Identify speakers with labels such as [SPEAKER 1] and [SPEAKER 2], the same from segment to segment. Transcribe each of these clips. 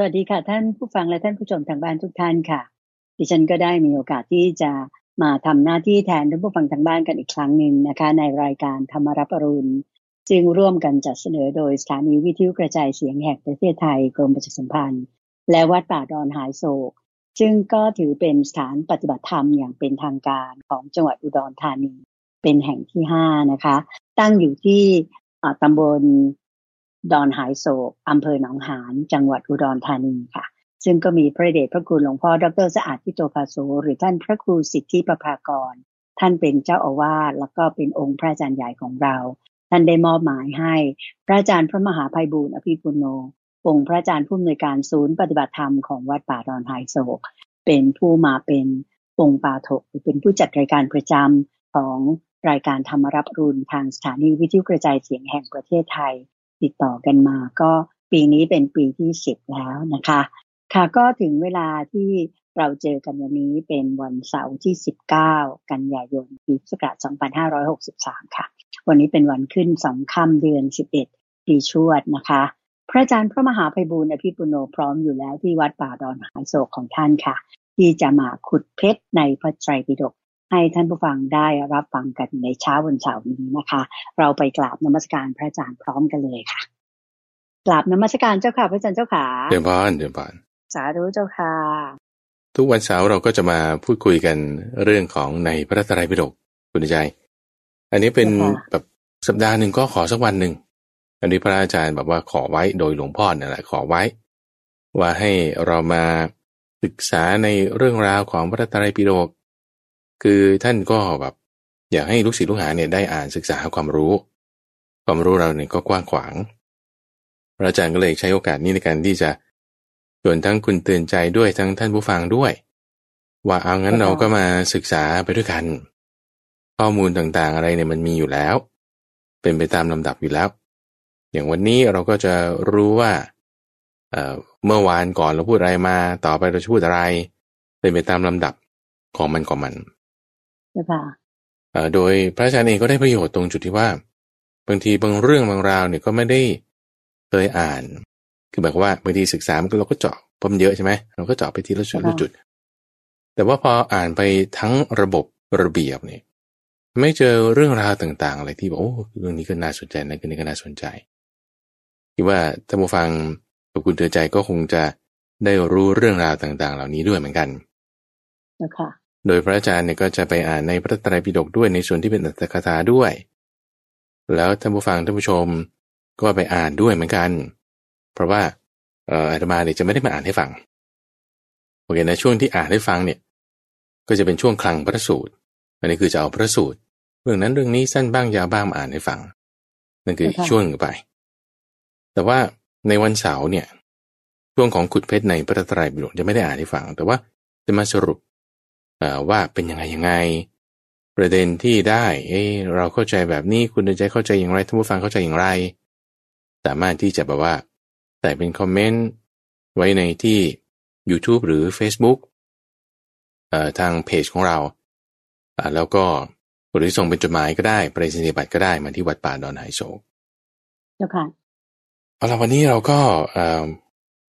[SPEAKER 1] สวัสดีค่ะ ท่านผู้ฟังและท่านผู้ชมทางบ้านทุกท่านค่ะ ดิฉันก็ได้มีโอกาสที่จะมาทำหน้าที่แทนท่านผู้ฟังทางบ้านกันอีกครั้งหนึ่งนะคะ ในรายการธรรมรับอรุณซึ่งร่วมกันจัดเสนอโดยสถานีวิทยุกระจายเสียงแห่งประเทศไทยกรมประชาสัมพันธ์ และวัดป่าดอนหายโศก ซึ่งก็ถือเป็นสถานปฏิบัติธรรมอย่างเป็นทางการของจังหวัดอุดรธานี เป็นแห่งที่ห้านะคะ ตั้งอยู่ที่ตำบล ดอนหายโศกอำเภอหนองหาน จังหวัดอุดรธานีค่ะ ซึ่งก็มีพระเดชพระคุณหลวงพ่อดรสะอาดพิโตภาโสหรือท่านพระครูสิทธิประภากร ท่านเป็นเจ้าอาวาสแล้วก็เป็นองค์พระอาจารย์ใหญ่ของเรา ท่านได้มอบหมายให้ พระอาจารย์พระมหาภัยบูร์อภิปุโน องค์พระอาจารย์ผู้อำนวยการศูนย์ปฏิบัติธรรมของวัดป่าดอนหายโศก เป็นผู้มาเป็นองค์ปาถกหรือเป็นผู้จัดรายการประจำของรายการธรรมรับรุนทางสถานีวิทยุกระจายเสียงแห่งประเทศไทย ติดต่อกันมา ก็ปีนี้เป็นปีที่สิบแล้วนะคะ ค่ะก็ถึงเวลาที่เราเจอกันวันนี้เป็นวันเสาร์ที่ 19 กันยายนปีพุทธศักราช2563 ค่ะ วันนี้เป็นวันขึ้นสองค่ำเดือน 11 ปีชวดนะคะ พระอาจารย์พระมหาภัยบูรณ์อภิปุโนพร้อมอยู่แล้วที่วัดป่าดอนหายโศกของท่านค่ะ ที่จะมาขุดเพชรในพระไตรปิฎก ให้ท่านผู้ฟังได้รับฟังกันในเช้าวันเสาร์นี้นะคะ เราไปกราบนมัสการพระอาจารย์พร้อมกันเลยค่ะกราบนมัสการเจ้าค่ะพระอาจารย์เจ้าค่ะ
[SPEAKER 2] เดินบานเดินบาน
[SPEAKER 1] สาธุเจ้าค่ะ
[SPEAKER 2] ทุกวันเสาร์เราก็จะมาพูดคุยกันเรื่องของในพระไตรปิฎกคุณใจ อันนี้เป็นแบบสัปดาห์หนึ่งก็ขอสักวันหนึ่งอันนี้พระอาจารย์แบบว่าขอไว้โดยหลวงพ่อเนี่ยแหละขอไว้ ว่าให้เรามาศึกษาในเรื่องราวของพระไตรปิฎก คือท่านก็แบบอยากให้ลูกศิษย์ลูกหาเนี่ยได้อ่านศึกษาความรู้ ความรู้เราเนี่ยก็กว้างขวาง พระอาจารย์ก็เลยใช้โอกาสนี้ในการที่จะชวนทั้งคุณเตือนใจด้วยทั้งท่านผู้ฟังด้วย ว่าเอางั้นเราก็มาศึกษาไปด้วยกัน ข้อมูลต่างๆอะไรเนี่ยมันมีอยู่แล้ว เป็นไปตามลำดับอยู่แล้ว อย่างวันนี้เราก็จะรู้ว่าเเมื่อวานก่อนเราพูดอะไรมา ต่อไปเราจะพูดอะไร เป็นไปตามลำดับของมันของมัน
[SPEAKER 1] ค่ะ
[SPEAKER 2] โดยพระอาจารย์เองก็ได้ประโยชน์ตรงจุดที่ว่า บางทีบางเรื่องบางราวเนี่ยก็ไม่ได้เคยอ่าน คือแบบว่าบางทีศึกษามันก็เราก็เจาะพมเยอะใช่ไหมเราก็เจาะไปทีละจุดละจุด แต่ว่าพออ่านไปทั้งระบบระเบียบเนี่ยไม่เจอเรื่องราวต่าง ๆ อะไรที่บอกโอ้เรื่องนี้ก็น่าสนใจนะเรื่องนี้ก็น่าสนใจคิดว่าท่านผู้ฟังกับคุณเตือนใจก็คงจะได้รู้เรื่องราวต่าง ๆ เหล่านี้ด้วยเหมือนกัน
[SPEAKER 1] นะคะ
[SPEAKER 2] โดยพระอาจารย์เนี่ยก็จะไปอ่านในพระไตรปิฎกด้วยในส่วนที่เป็นอัตถกถาด้วย แล้วท่านผู้ฟังท่านผู้ชมก็ไปอ่านด้วยเหมือนกัน เพราะว่าอาตมาเนี่ยจะไม่ได้มาอ่านให้ฟังโอเคนะช่วงที่อ่านให้ฟังเนี่ย ก็จะเป็นช่วงคลังพระสูตร อันนี้คือจะเอาพระสูตร เรื่องนั้นเรื่องนี้สั้นบ้างยาวบ้างมาอ่านให้ฟัง นั่นคือช่วงไป แต่ว่าในวันเสาร์เนี่ย ช่วงของขุดเพชรในพระไตรปิฎกจะไม่ได้อ่านให้ฟัง แต่ว่าจะมาสรุป ว่าเป็นยังไงยังไง ประเด็นที่ได้เอ้เราเข้าใจแบบนี้คุณใจเข้าใจอย่างไรท่านผู้ฟังเข้าใจอย่างไร สามารถที่จะแบบว่าแต่เป็นคอมเมนต์ไว้ในที่ YouTube หรือ Facebook ทางเพจของเรา แล้วก็หรือส่งเป็นจดหมายก็ได้ไปรษณียบัตรก็ได้มาที่วัดป่าดอนไฮโศก
[SPEAKER 1] เจ้าค่ะ
[SPEAKER 2] เอาละวันนี้เราก็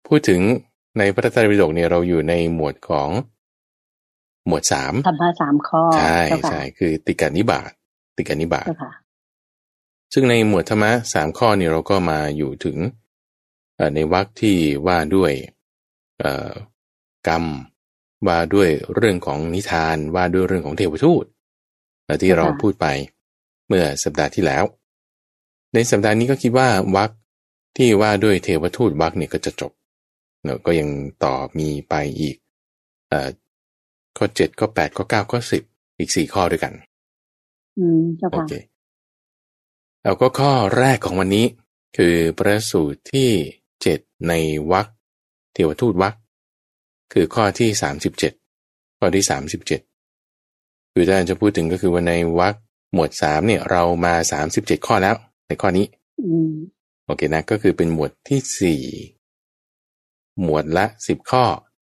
[SPEAKER 2] พูดถึงในพระไตรปิฎกเนี่ยเราอยู่ในหมวดของ หมวดสาม
[SPEAKER 1] ธรรมะสามข้อ
[SPEAKER 2] ใช่ใช่คือติกานิบาตติกานิบาตซึ่งในหมวดธรรมะสามข้อนี่เราก็มาอยู่ถึงในวรรคที่ว่าด้วยกรรมว่าด้วยเรื่องของนิทานว่าด้วยเรื่องของเทวทูตที่เราพูดไปเมื่อสัปดาห์ที่แล้ว ในสัปดาห์นี้ก็คิดว่าวรรคที่ว่าด้วยเทวทูตวรรคเนี่ยก็จะจบเนาะก็ยังต่อมีไปอีก ข้อเจ็ดข้อแปดข้อเก้าข้อสิบอีกสี่ข้อด้วยกัน
[SPEAKER 1] อืมโอเค
[SPEAKER 2] แล้วก็ข้อแรกของวันนี้ คือประสูตรที่เจ็ดในวัคเทวทูตวัคคือข้อที่สามสิบเจ็ดข้อที่สามสิบเจ็ดคือถ้าจะพูดถึงก็คือว่าในวัคหมวดสามเนี่ย เรามาสามสิบเจ็ดข้อแล้ว ในข้อนี้โอเคนะก็คือเป็นหมวดที่สี่หมวดละสิบข้อ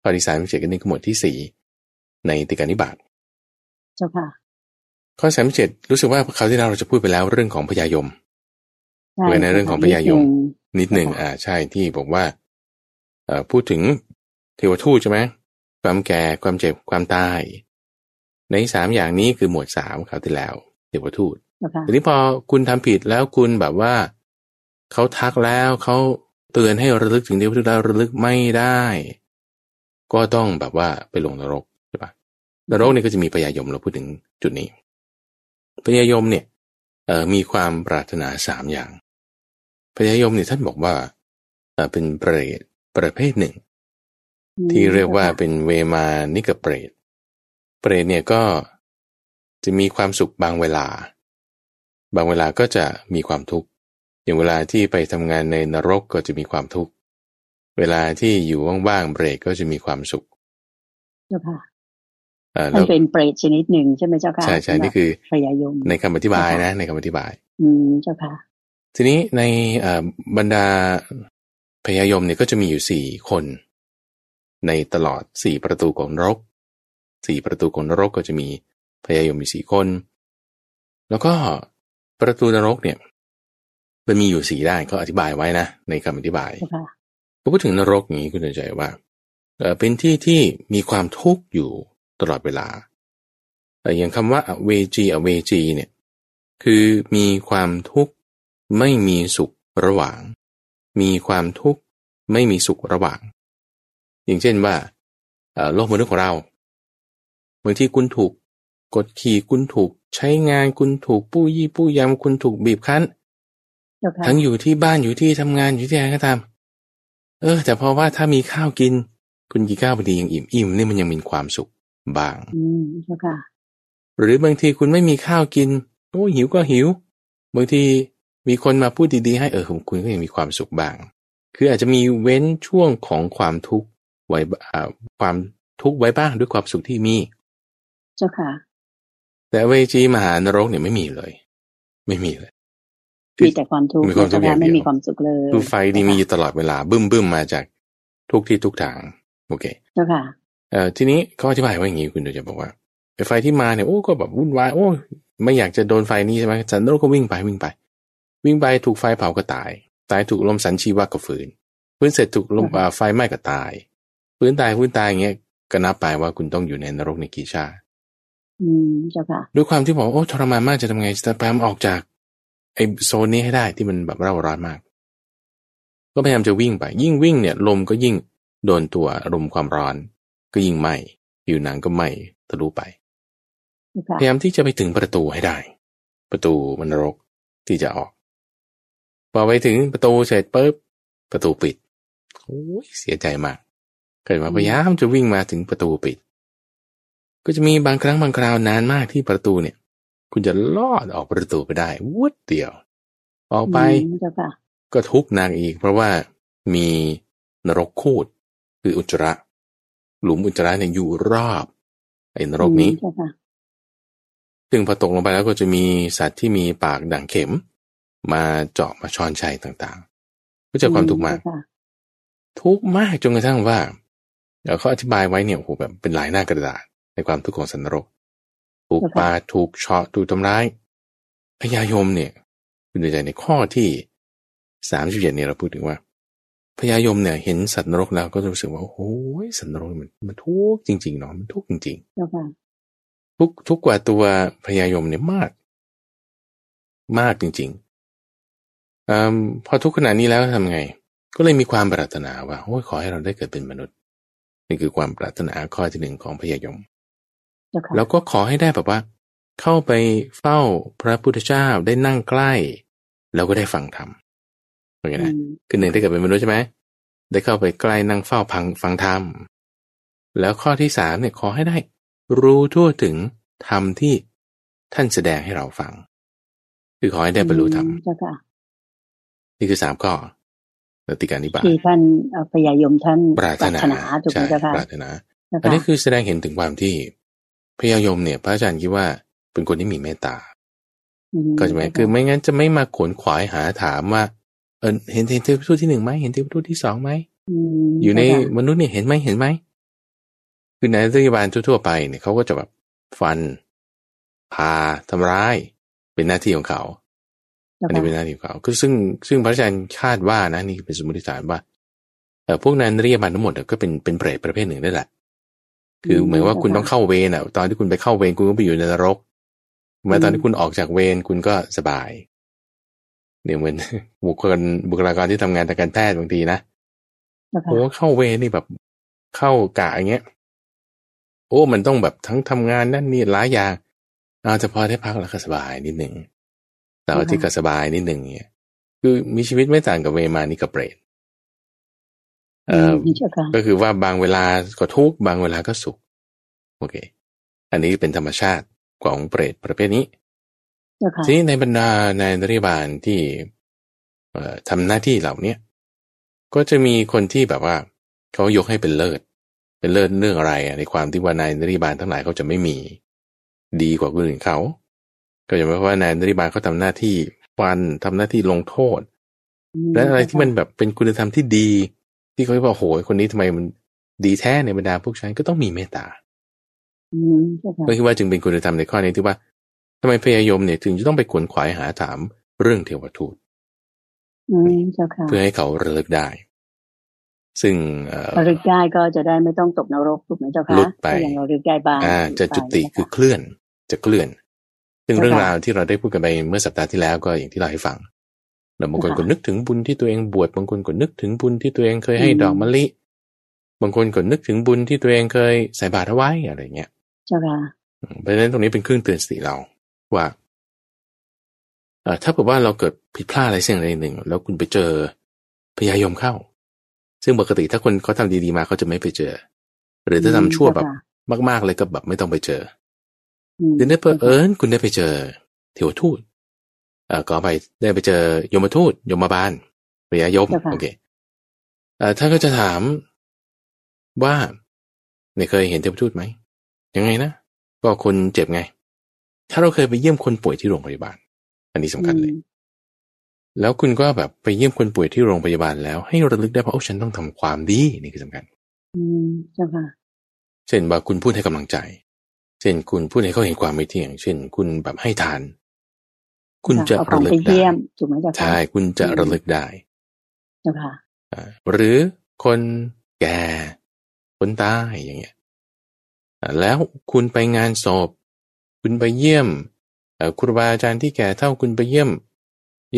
[SPEAKER 2] ข้อที่สามสิบเจ็ดก็นี่คือหมวดที่สี่ ในติกานิบาต
[SPEAKER 1] เจ้าค่ะ
[SPEAKER 2] ข้อสามเจ็ดรู้สึกว่าคราวที่เราจะพูดไปแล้วเรื่องของพญายมเว้ในเรื่องของพญายม นิดหนึ่งอ่าใช่ที่บอกว่าเอ่อพูดถึงเทวทูตใช่ไหมความแก่ความเจ็บความตาย ในสามอย่างนี้คือหมวดสามคราวที่แล้ว เทวทูต
[SPEAKER 1] เจ้าค่ะ
[SPEAKER 2] ทีนี้พอคุณทำผิดแล้วคุณแบบว่าเขาทักแล้วเขาเตือนให้ระลึกถึงเทวทูตแล้วระลึกไม่ได้ ก็ต้องแบบว่าไปลงนรกใช่ปะ นรกเนี่ยก็จะมีพยายมเราพูดถึงจุดนี้พยายมเนี่ยเอ่อมีความปรารถนาสามอย่างพยายมเนี่ยท่านบอกว่าเอ่อเป็นเปรตประเภทหนึ่ง ที่เรียกว่าเป็นเวมานิกเปรตเปรตเนี่ยก็จะมีความสุขบางเวลา บางเวลาก็จะมีความทุกข์อย่างเวลาที่ไปทำงานในนรกก็จะมีความทุกข์เวลาที่อยู่ว่างๆเปรตก็จะมีความสุข
[SPEAKER 1] เจ้าค่ะ
[SPEAKER 2] เอ่อ
[SPEAKER 1] มั
[SPEAKER 2] แล้
[SPEAKER 1] น
[SPEAKER 2] ว
[SPEAKER 1] เป็นเปรตชนิดหนึ่งใช่ไหมเจ้าค่ะ
[SPEAKER 2] ใช่ใช่นี่คือ
[SPEAKER 1] พยายม
[SPEAKER 2] ในคำอธิบายนะ ในคำอธิบาย
[SPEAKER 1] อืมเจ้าค่ะ
[SPEAKER 2] ทีนี้ในเอ่อบรรดาพยายมเนี่ยก็จะมีอยู่สี่คน ในตลอดสี่ประตูของนรกสี่ประตูของนรกก็จะมีพยายมมีสี่คน แล้วก็ประตูนรกเนี่ย มันมีอยู่สี่ด้านก็อธิบายไว้นะ ในคำอธิบาย
[SPEAKER 1] เจ้าค่ะ
[SPEAKER 2] พอพูดถึงนรกอย่างนี้คุณจะใจว่าเอ่อเป็นที่ที่มีความทุกข์อยู่ ตลอดเวลา แต่อย่างคำว่าอเวจีอเวจีเนี่ยคือมีความทุกข์ไม่มีสุขระหว่าง มีความทุกข์ไม่มีสุขระหว่าง อย่างเช่นว่าเอ่อโลกมนุษย์ของเราบางทีคุณถูกกดขี่คุณถูกใช้งานคุณถูกปู้ยี่ปู้ยำคุณถูกบีบคั้น
[SPEAKER 1] เจ้าค่ะ
[SPEAKER 2] ทั้งอยู่ที่บ้านอยู่ที่ทำงานอยู่ที่อะไรก็ตามเออ แต่เพราะว่าถ้ามีข้าวกิน คุณกินข้าวพอดียังอิ่มอิ่มนี่มันยังมีความสุข บ้าง
[SPEAKER 1] อืมเจ้าค่ะ
[SPEAKER 2] หรือบางทีคุณไม่มีข้าวกินโอ้หิวก็หิว บางทีมีคนมาพูดดีๆ ให้เออของคุณก็ยังมีความสุขบ้าง คืออาจจะมีเว้นช่วงของความทุกข์ไว้อ่าความทุกข์ไว้บ้างด้วยความสุขที่มี
[SPEAKER 1] เจ้าค่ะ
[SPEAKER 2] แต่เวจีมหานรกเนี่ยไม่มีเลย ไม่มีเลย
[SPEAKER 1] มีแต่ความทุกข์
[SPEAKER 2] มีความทุกข์
[SPEAKER 1] เจ้
[SPEAKER 2] อย่างเดียว
[SPEAKER 1] ไม่มีความสุขเลย
[SPEAKER 2] คือไฟดีมีอยู่ตลอดเวลาบึ้มบึ้มมาจากทุกที่ทุกทาง โอเค
[SPEAKER 1] เจ้าค่ะ
[SPEAKER 2] เอ่อทีนี้เขาอธิบายว่าอย่างนี้คุณเดี๋ยวจะบอกว่าไอ้ไฟที่มาเนี่ยโอ้ก็แบบวุ่นวายโอ้ไม่อยากจะโดนไฟนี้ใช่ไหมสันโลกก็วิ่งไปวิ่งไป วิ่งไปถูกไฟเผาก็ตาย ตายถูกลมสันชีวะก็ฝืนฟื้นเสร็จถูกลมอ่าไฟไหม้ก็ตายฟื้นตายฟื้นตายอย่างเงี้ยก็นับไปว่าคุณต้องอยู่ในนรกในกี่ชาติ
[SPEAKER 1] อืมเจ้าค่ะ
[SPEAKER 2] ด้วยความที่บอกว่าโอ้ทรมานมากจะทำไงจะพยายามออกจากไอ้โซนนี้ให้ได้ที่มันแบบเร่าร้อนมาก ก็พยายามจะวิ่งไป ยิ่งวิ่งเนี่ย ลมก็ยิ่งโดนตัวอารมณ์ความร้อน ก็ยิ่งไหม้ผิวหนังก็ไหม้ทะลุไป
[SPEAKER 1] เจ้าค่ะ
[SPEAKER 2] พยายามที่จะไปถึงประตูให้ได้ ประตูมันนรกที่จะออกพอไปถึงประตูเสร็จปุ๊บประตูปิดโอ้ยเสียใจมาก เกิดมาพยายามจะวิ่งมาถึงประตูปิด ก็จะมีบางครั้งบางคราวนานมากที่ประตูเนี่ย คุณจะลอดออกประตูไปได้วุดเดียว ออกไป
[SPEAKER 1] อืมเจ้าค่ะ
[SPEAKER 2] ก็ทุกข์หนักอีก เพราะว่ามีนรกคูดคืออุจจาระ หลุมอุจจาระเนี่ยอยู่รอบไอ้นรกนี้
[SPEAKER 1] อืมเจ้าค่ะ
[SPEAKER 2] ซึ่งพอตกลงไปแล้วก็จะมีสัตว์ที่มีปากด่างเข็ม มาเจาะมาช้อนชัยต่างๆ ก็เจะความทุกข์มาก
[SPEAKER 1] เจ้ค่ะ
[SPEAKER 2] ทุกข์มากจนกระทั่งว่าเดี๋ยวเขาอธิบายไว้เนี่ยโอ้โหแบบเป็นลายหน้ากระดาษในความทุกข์ของสันนรก ถูกปาดถูกเฉาะถูกทำร้ายพญายมเนี่ยคุณดูใจในข้อที่สามสิบเจ็ดเนี่ยเราพูดถึงว่า พญายมเนี่ย เห็นสัตว์นรกแล้วก็จะรู้สึกว่าโอ้โหสัตว์นรกมันมันทุกข์จริงๆเนาะมันทุกข์จริงๆ
[SPEAKER 1] เจ้าค่ะ
[SPEAKER 2] ทุกทุกกว่าตัวพญายมเนี่ยมาก มากจริงๆอมพอทุกขนาดนี้แล้วทำไง ก็เลยมีความปรารถนาว่าโอ้ยขอให้เราได้เกิดเป็นมนุษย์นี่คือความปรารถนาข้อที่หนึ่งของพญายม
[SPEAKER 1] เจ้าค่ะ
[SPEAKER 2] แล้วก็ขอให้ได้แบบว่า เข้าไปเฝ้าพระพุทธเจ้าได้นั่งใกล้ แล้วก็ได้ฟังธรรม โอเคนะ
[SPEAKER 1] อืม
[SPEAKER 2] คือหนึ่งได้เกิดเป็นมนุษย์ใช่ไหมได้เข้าไปใกล้นั่งเฝ้าพังฟังธรรมแล้วข้อที่สามเนี่ยขอให้ได้ รู้ทั่วถึงธรรมที่ท่านแสดงให้เราฟัง คือขอให้ได้บรรลุธรรม
[SPEAKER 1] เจ้าค่ะ
[SPEAKER 2] นี่คือสามข้อแล้วติการนิบาต
[SPEAKER 1] ที่ท่านเอ่อพยายมท่าน
[SPEAKER 2] ปรารถนา
[SPEAKER 1] ถูกไห
[SPEAKER 2] ใช่
[SPEAKER 1] มเจ้าค่ะ
[SPEAKER 2] ปรารถนา
[SPEAKER 1] เจ้า
[SPEAKER 2] อัน
[SPEAKER 1] ค่ะ
[SPEAKER 2] นี้คือแสดงเห็นถึงความที่พญายมเนี่ย พระอาจารย์คิดว่าเป็นคนที่มีเมตตา
[SPEAKER 1] ม
[SPEAKER 2] ก็ใช่ไหมคือไม่งั้นจะไม่มาขวนขวายหาถามว่า เออเห็นเห็นเทพทูตที่หนึ่งไหมเห็นเทพทูตที่สองไหม
[SPEAKER 1] ม
[SPEAKER 2] อยู่ใน
[SPEAKER 1] เจ้าค่ะ
[SPEAKER 2] มนุษย์เนี่ยเห็นไหมเห็นไหมคือในรัฐบาลทั่วๆไปเนี่ยเขาก็จะแบบฟันพาทำร้าย เป็นหน้าที่ของเขา
[SPEAKER 1] เจ้า
[SPEAKER 2] อันนี้เป็นห
[SPEAKER 1] ค่ะ
[SPEAKER 2] น้าที่ของเขาคือซึ่งซึ่งพระอาจารย์คาดว่านะนี่เป็นสมมติฐานว่าเออพวกนั้นเรียกมาทั้งหมดก็เป็นเป็นเปรตประเภทหนึ่งได้แหละ คือเหมือนว่าคุณต้องเข้าเวรอะ ตอนที่คุณไปเข้าเวรคุณก็ไปอยู่ในนรกเมื่อตอนที่คุณออกจากเวรคุณก็สบาย เนี่ยเหมือนบุคคลบุคลากรที่ทำงานทางการแพทย์บางทีนะโอ้เข้าเวรนี่แบบเข้ากะอย่างเงี้ย โอ้มันต้องแบบทั้งทำงานนั่นนี่หลายอย่างอาจจะพอได้พักแล้วก็สบายนิดหนึ่งแต่ว่าที่ก็สบายนิดหนึ่งเนี่ยคือมีชีวิตไม่ต่างกับเวมานี่กับเปรตเอ่อก็คือว่าบางเวลาก็ทุกบางเวลาก็สุข โอเค อันนี้เป็นธรรมชาติของเปรตประเภทนี้ ทีนี้ในบรรดาในนริบาลที่ทำหน้าที่เหล่าเนี้ยก็จะมีคนที่แบบว่าเขายกให้เป็นเลิศ เป็นเลิศเรื่องอะไรในความที่ว่านายนริบาลทั้งหลายเขาจะไม่มี ดีกว่าคนอื่นเขา ก็จะหมายว่านายนริบาลเขาทาหน้าที่ฟันทำหน้าที่ลงโทษ และอะไรที่มันแบบเป็นคุณธรรมที่ดี ที่เขาบอกโหยคนนี้ทำไมมันดีแท้ในบรรดาพวกฉันก็ต้องมีเมตตาก็คิดว่าจึงเป็นคุณธรรมในข้อนี้ที่ว่า ทำไมพยายมเนี่ยถึงจะต้องไปขวนขวายหาถามเรื่องเทวทูตเพื่อให้เขาระลึกได้ ซึ่ง
[SPEAKER 1] ระลึกได้ก็จะได้ไม่ต้องตกนรกถูกไหมเจ้าคะ
[SPEAKER 2] ลุดไป
[SPEAKER 1] อย่างเราลึกได้บ้าง
[SPEAKER 2] อ่าจะจุติคือเคลื่อนจะเคลื่อน ซึ่งเรื่องราวที่เราได้พูดกันไปเมื่อสัปดาห์ที่แล้วก็อย่างที่เราให้ฟังบางคนก็นึกถึงบุญที่ตัวเองบวชบางคนก็นึกถึงบุญที่ตัวเองเคยให้ดอกมะลิบางคนก็นึกถึงบุญที่ตัวเองเคยใส่บาตรไว้อะไรเงี้ย
[SPEAKER 1] เจ้าค่ะ
[SPEAKER 2] เพราะฉะนั้นตรงนี้เป็นเครื่องเตือนสติเรา ว่าถ้าเกิดว่าเราเกิดผิดพลาดอะไรสิ่งใดหนึ่ง แล้วคุณไปเจอพยายมเข้า ซึ่งปกติถ้าคนเขาทาดีๆมาเขาจะไม่ไปเจอ หรือถ้าทำชั่วแบบมากๆเลยก็แบบไม่ต้องไปเจอเดี๋ยวนี้เพิ่เอิญคุณได้ไปเจอเทวทูตเอ่อก็ไปได้ไปเจอยมทูตยมบาลพยายมโอเคเอ่อท่านก็จะถามว่าในเคยเห็นเทวทูตไหมยังไงนะก็คนเจ็บไง ถ้าเราเคยไปเยี่ยมคนป่วยที่โรงพยาบาล อันนี้สำคัญเลย แล้วคุณก็แบบไปเยี่ยมคนป่วยที่โรงพยาบาลแล้วให้ระลึกได้ว่าโอ้ฉันต้องทำความดีนี่คือสำคัญ
[SPEAKER 1] อืมใช่ค่ะ
[SPEAKER 2] เช่นว่าคุณพูดให้กำลังใจ เช่นคุณพูดให้เขาเห็นความไม่เที่ยง เช่น คุณแบบให้ทาน คุณจะระลึกได้
[SPEAKER 1] ถูกไหมจ๊ะ
[SPEAKER 2] ใช่คุณจะระลึกได้
[SPEAKER 1] เจ้าค่ะ
[SPEAKER 2] หรือคนแก่ คนตายอย่างเงี้ยแล้วคุณไปงานศพ คุณไปเยี่ยมครูบาอาจารย์ที่แก่เท่าคุณไปเยี่ยม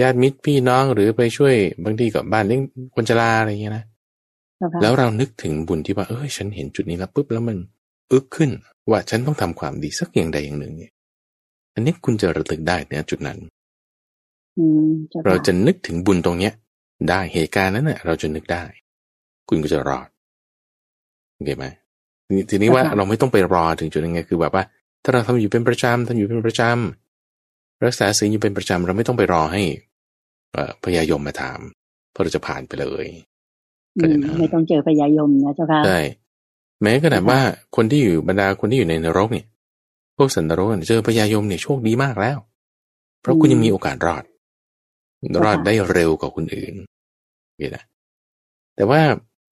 [SPEAKER 2] ญาติมิตรพี่น้องหรือไปช่วยบางทีกับบ้านเลี้ยงคนชราอะไรเงี้ยนะแล้วเรานึกถึงบุญที่ว่าเออฉันเห็นจุดนี้แล้วปุ๊บแล้วมันอึกขึ้นว่าฉันต้องทำความดีสักอย่างใดอย่างหนึ่งเนี่ยอันนี้คุณจะระลึกได้เนี่ยจุดนั้นเราจะนึกถึงบุญตรงเนี้ย ได้เหตุการณ์นั้นเน่ะ เราจะนึกได้ คุณก็จะรอดโอเคไหมทีนี้ว่าเราไม่ต้องไปรอถึงจุดยังไงคือแบบว่า ถ้าเราทำอยู่เป็นประจำทำอยู่เป็นประจำรักษาศีลอยู่เป็นประจำเราไม่ต้องไปรอให้พยายมมาถามเพราะเราจะผ่านไปเลย
[SPEAKER 1] ไม่ต้องเจอพยายมนะเจ้าค่ะใช่
[SPEAKER 2] แม้ขนาดว่าคนที่อยู่บรรดาคนที่อยู่ในนรกเนี่ย พวกสันนรกเจอพยายมเนี่ยโชคดีมากแล้ว เพราะคุณยังมีโอกาสรอด รอดได้เร็วกว่าคนอื่นเห็นไหมแต่ว่า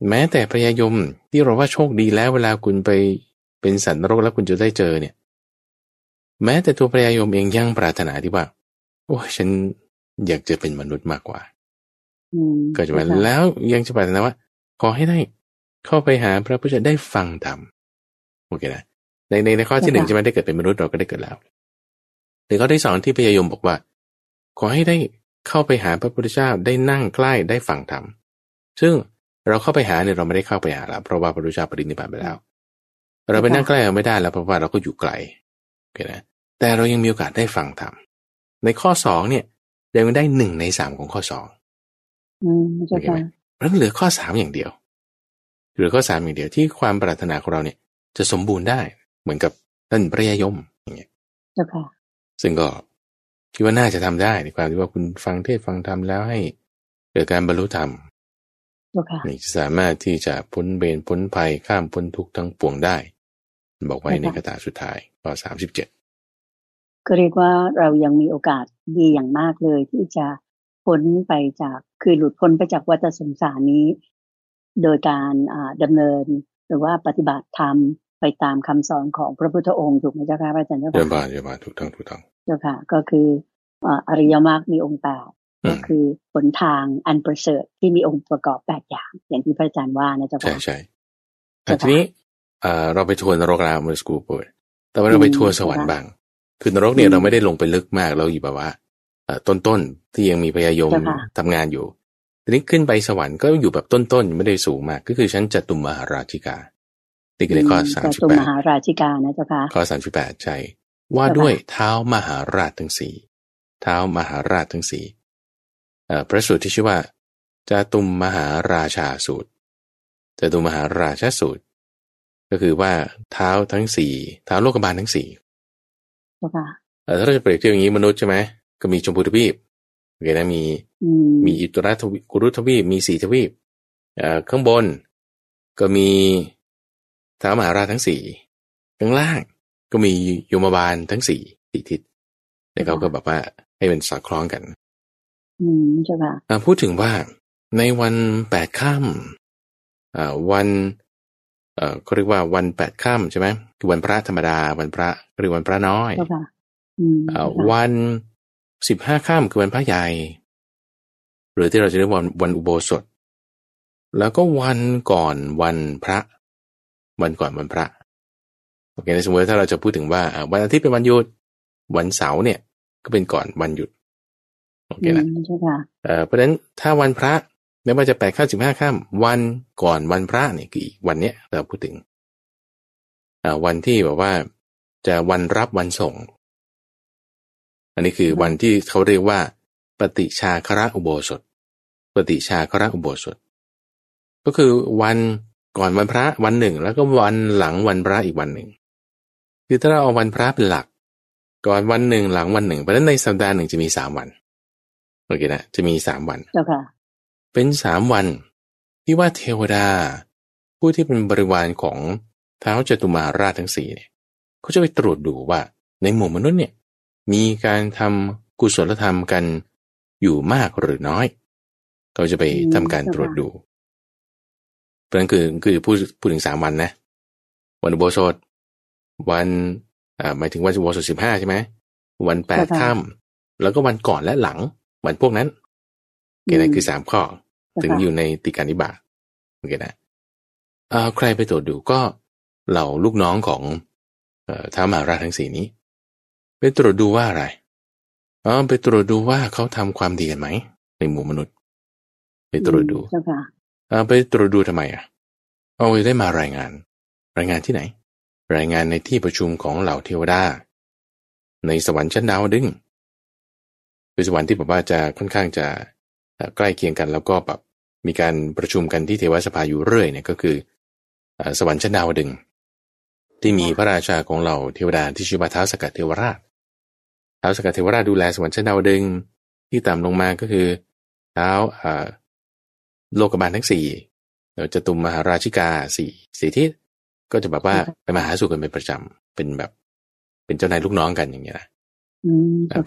[SPEAKER 2] แม้แต่พยายมที่เราว่าโชคดีแล้วเวลาคุณไปเป็นสัตว์นรกแล้วคุณจะได้เจอเนี่ย แม้แต่ตัวพยายมเองยังปรารถนาที่ว่า โอ้ฉันอยากจะเป็นมนุษย์มากกว่าก็จะมาแล้วยังจะปรารถนาว่า ขอให้ได้เข้าไปหาพระพุทธเจ้าได้ฟังธรรมโอเคนะในในในข้อที่หนึ่งจะไม่ได้เกิดเป็นมนุษย์เราก็ได้เกิดแล้วในข้อที่สองที่พยายมบอกว่า ขอให้ได้เข้าไปหาพระพุทธเจ้าได้นั่งใกล้ได้ฟังธรรมซึ่งเราเข้าไปหาเนี่ยเราไม่ได้เข้าไปหาแล้วเพราะว่าพระพุทธเจ้าปรินิพพานไปแล้ว เราไปนั่งใกล้เราไม่ได้แล้วเพราะว่าเราก็อยู่ไกลโอเคนะ แต่เรายังมีโอกาสได้ฟังธรรมในข้อสองเนี่ยยังได้หนึ่งในสามของข้อสอง
[SPEAKER 1] โอเคไหม
[SPEAKER 2] แล้วเหลือข้อสามอย่างเดียวเหลือข้อสามอย่างเดียวที่ความปรารถนาของเราเนี่ย จะสมบูรณ์ได้เหมือนกับท่านพระยายมอย่างเงี้ยซึ่งก็คิดว่าน่าจะทำได้ในความที่ว่าคุณฟังเทศฟังธรรมแล้วให้เกิดการบรรลุธรรมนี่สามารถที่จะพ้นเบนพ้นภัยข้ามพ้นทุกทั้งปวงได้ บอกไว้ในคาถาสุดท้ายข้อสามสิบเจ็ด
[SPEAKER 1] ก็เรียกว่าเรายังมีโอกาสดีอย่างมากเลย ที่จะพ้นไปจากคือหลุดพ้นไปจากวัฏสงสารนี้ โดยการดำเนินหรือว่าปฏิบัติธรรมไปตามคำสอนของพระพุทธองค์ถูกไหมเจ้าค่ะพระอาจารย์เจ้าค่ะ
[SPEAKER 2] เยี่ยมมากเยี่ยมมากถูกต้องถูกต้อง
[SPEAKER 1] เจ้าค่ะ ก็คืออริยมรรคมีองค์แปดก็คือผลทางอันประเสริฐที่มีองค์ประกอบแปดอย่าง อย่างที่พระอาจารย์ว่านะเจ้าค่ะ
[SPEAKER 2] ใช่ใช่ทีนี้เราไปทัวร์นรกแล้วเมื่อสกูปแต่ว่าเราไปทัวร์สวรรค์บ้าง คือนรกเนี่ยเราไม่ได้ลงไปลึกมากเราอยู่แบบว่าต้นๆที่ยังมีพยายมทำงานอยู่ทีนี้ขึ้นไปสวรรค์ก็อยู่แบบต้นๆไม่ได้สูงมาก ก็คือชั้นจตุมมหาราชิกานี่คือในข้อสามสิบแปด
[SPEAKER 1] มหาราชิกานะเจ้าค่ะ
[SPEAKER 2] ข้อสามสิบแปดใช่ว่าด้วยเท้ามหาราชทั้งสี่เท้ามหาราชทั้งสี่พระสูตรที่ชื่อว่าจตุมมหาราชาสูตรจตุมมหาราชาสูตร ก็คือว่าเท้าทั้งสี่เท้าโลกบาลทั้งสี่ ถ้าเราจะเปรียบเทียบอย่างนี้มนุษย์ใช่ไหมก็มีชมพูทวีปโอเคนะมีมีอิตรทวีกุรุทวีปมีสี่ทวีปข้างบน ก็มีท้ามหาราชทั้งสี่ข้างล่างก็มีโยมบาลทั้งสี่สี่ทิศแต่เขาก็แบบว่าให้เป็นสอดคล้องกัน
[SPEAKER 1] อืมใช่ป่ะ
[SPEAKER 2] พูดถึงว่าในวันแปดค่ำอ่าวัน เอ่อเขาเรียกว่าวันแปดค่ำใช่ไหมคือวันพระธรรมดา วันพระหรือวันพระน้อยอ่าวันสิบห้าค่ำคือวันพระใหญ่ หรือที่เราจะเรียกวันวันอุโบสถ แล้วก็วันก่อนวันพระ วันก่อนวันพระโอเคในสมมติถ้าเราจะพูดถึงว่าวันอาทิตย์เป็นวันหยุด วันเสาร์เนี่ย ก็เป็นก่อนวันหยุดโอเคนะใช่ค่ะเพราะฉะนั้นถ้าวันพระ ไม่ว่าจะแปดข้าสิบห้าข้ามวันก่อนวันพระเนี่ยคือวันเนี้ยเราพูดถึงวันที่แบบว่า จะวันรับวันส่ง อันนี้คือวันที่เขาเรียกว่า ปฏิชาคระอุโบสถ ปฏิชาคระอุโบสถ ก็คือวันก่อนวันพระวันหนึ่ง แล้วก็วันหลังวันพระอีกวันหนึ่ง คือถ้าเราเอาวันพระเป็นหลัก ก่อนวันหนึ่งหลังวันหนึ่งเพราะฉะนั้นในสัปดาห์หนึ่งจะมีสามวันโอเคนะจะมีสามวัน
[SPEAKER 1] เจ้าค่ะ
[SPEAKER 2] เป็นสามวัน ที่ว่าเทวดา ผู้ที่เป็นบริวารของเท้าจตุมาราชทั้งสี่เนี่ยเขาจะไปตรวจดูว่าในหมู่มนุษย์เนี่ยมีการทำกุศลธรรมกันอยู่มากหรือน้อย เขาจะไปทำการตรวจดูเพราะนั้นคือคือพูดพูดถึงสามวันนะ วันอุโบสถ วันอ่าหมายถึงวันอุโบสถสิบห้าใช่ไหมวันแปดค่ำแล้วก็วันก่อนและหลัง วันพวกนั้น เกณฑ์คือสามข้อ ถึงอยู่ในติการนิบาตโอเคนะเอ่อใครไปตรวจดูก็เหล่าลูกน้องของเอ่อท้าวมหาราชทั้งสี่นี้ ไปตรวจดูว่าอะไรอ๋อไปตรวจดูว่าเขาทำความดีกันไหมในหมู่มนุษย์ ไปตรวจดูอ่าไปตรวจดูทำไมอะ เอาไปได้มารายงาน รายงานที่ไหน รายงานในที่ประชุมของเหล่าเทวดา ในสวรรค์ชั้นดาวดึงเป็นสวรรค์ที่แบบว่าจะค่อนข้างจะ ใกล้เคียงกันแล้วก็แบบมีการประชุมกันที่เทวสภาอยู่เรื่อยเนี่ยก็คือสวรรค์ชั้นดาวดึง ที่มีพระราชาของเราเทวดาที่ชื่อว่าท้าวสกัดเทวราชท้าวสกัดเทวราชดูแลสวรรค์ชั้นดาวดึงที่ต่ำลงมาก็คือเท้าโลกบาลทั้งสี่จะตุมมหาราชิกาสี่สี่ทิศก็จะแบบว่าไปมาหาสู่กันเป็นประจำเป็นแบบ เป็นเจ้านายลูกน้องกันอย่างเงี้ยนะ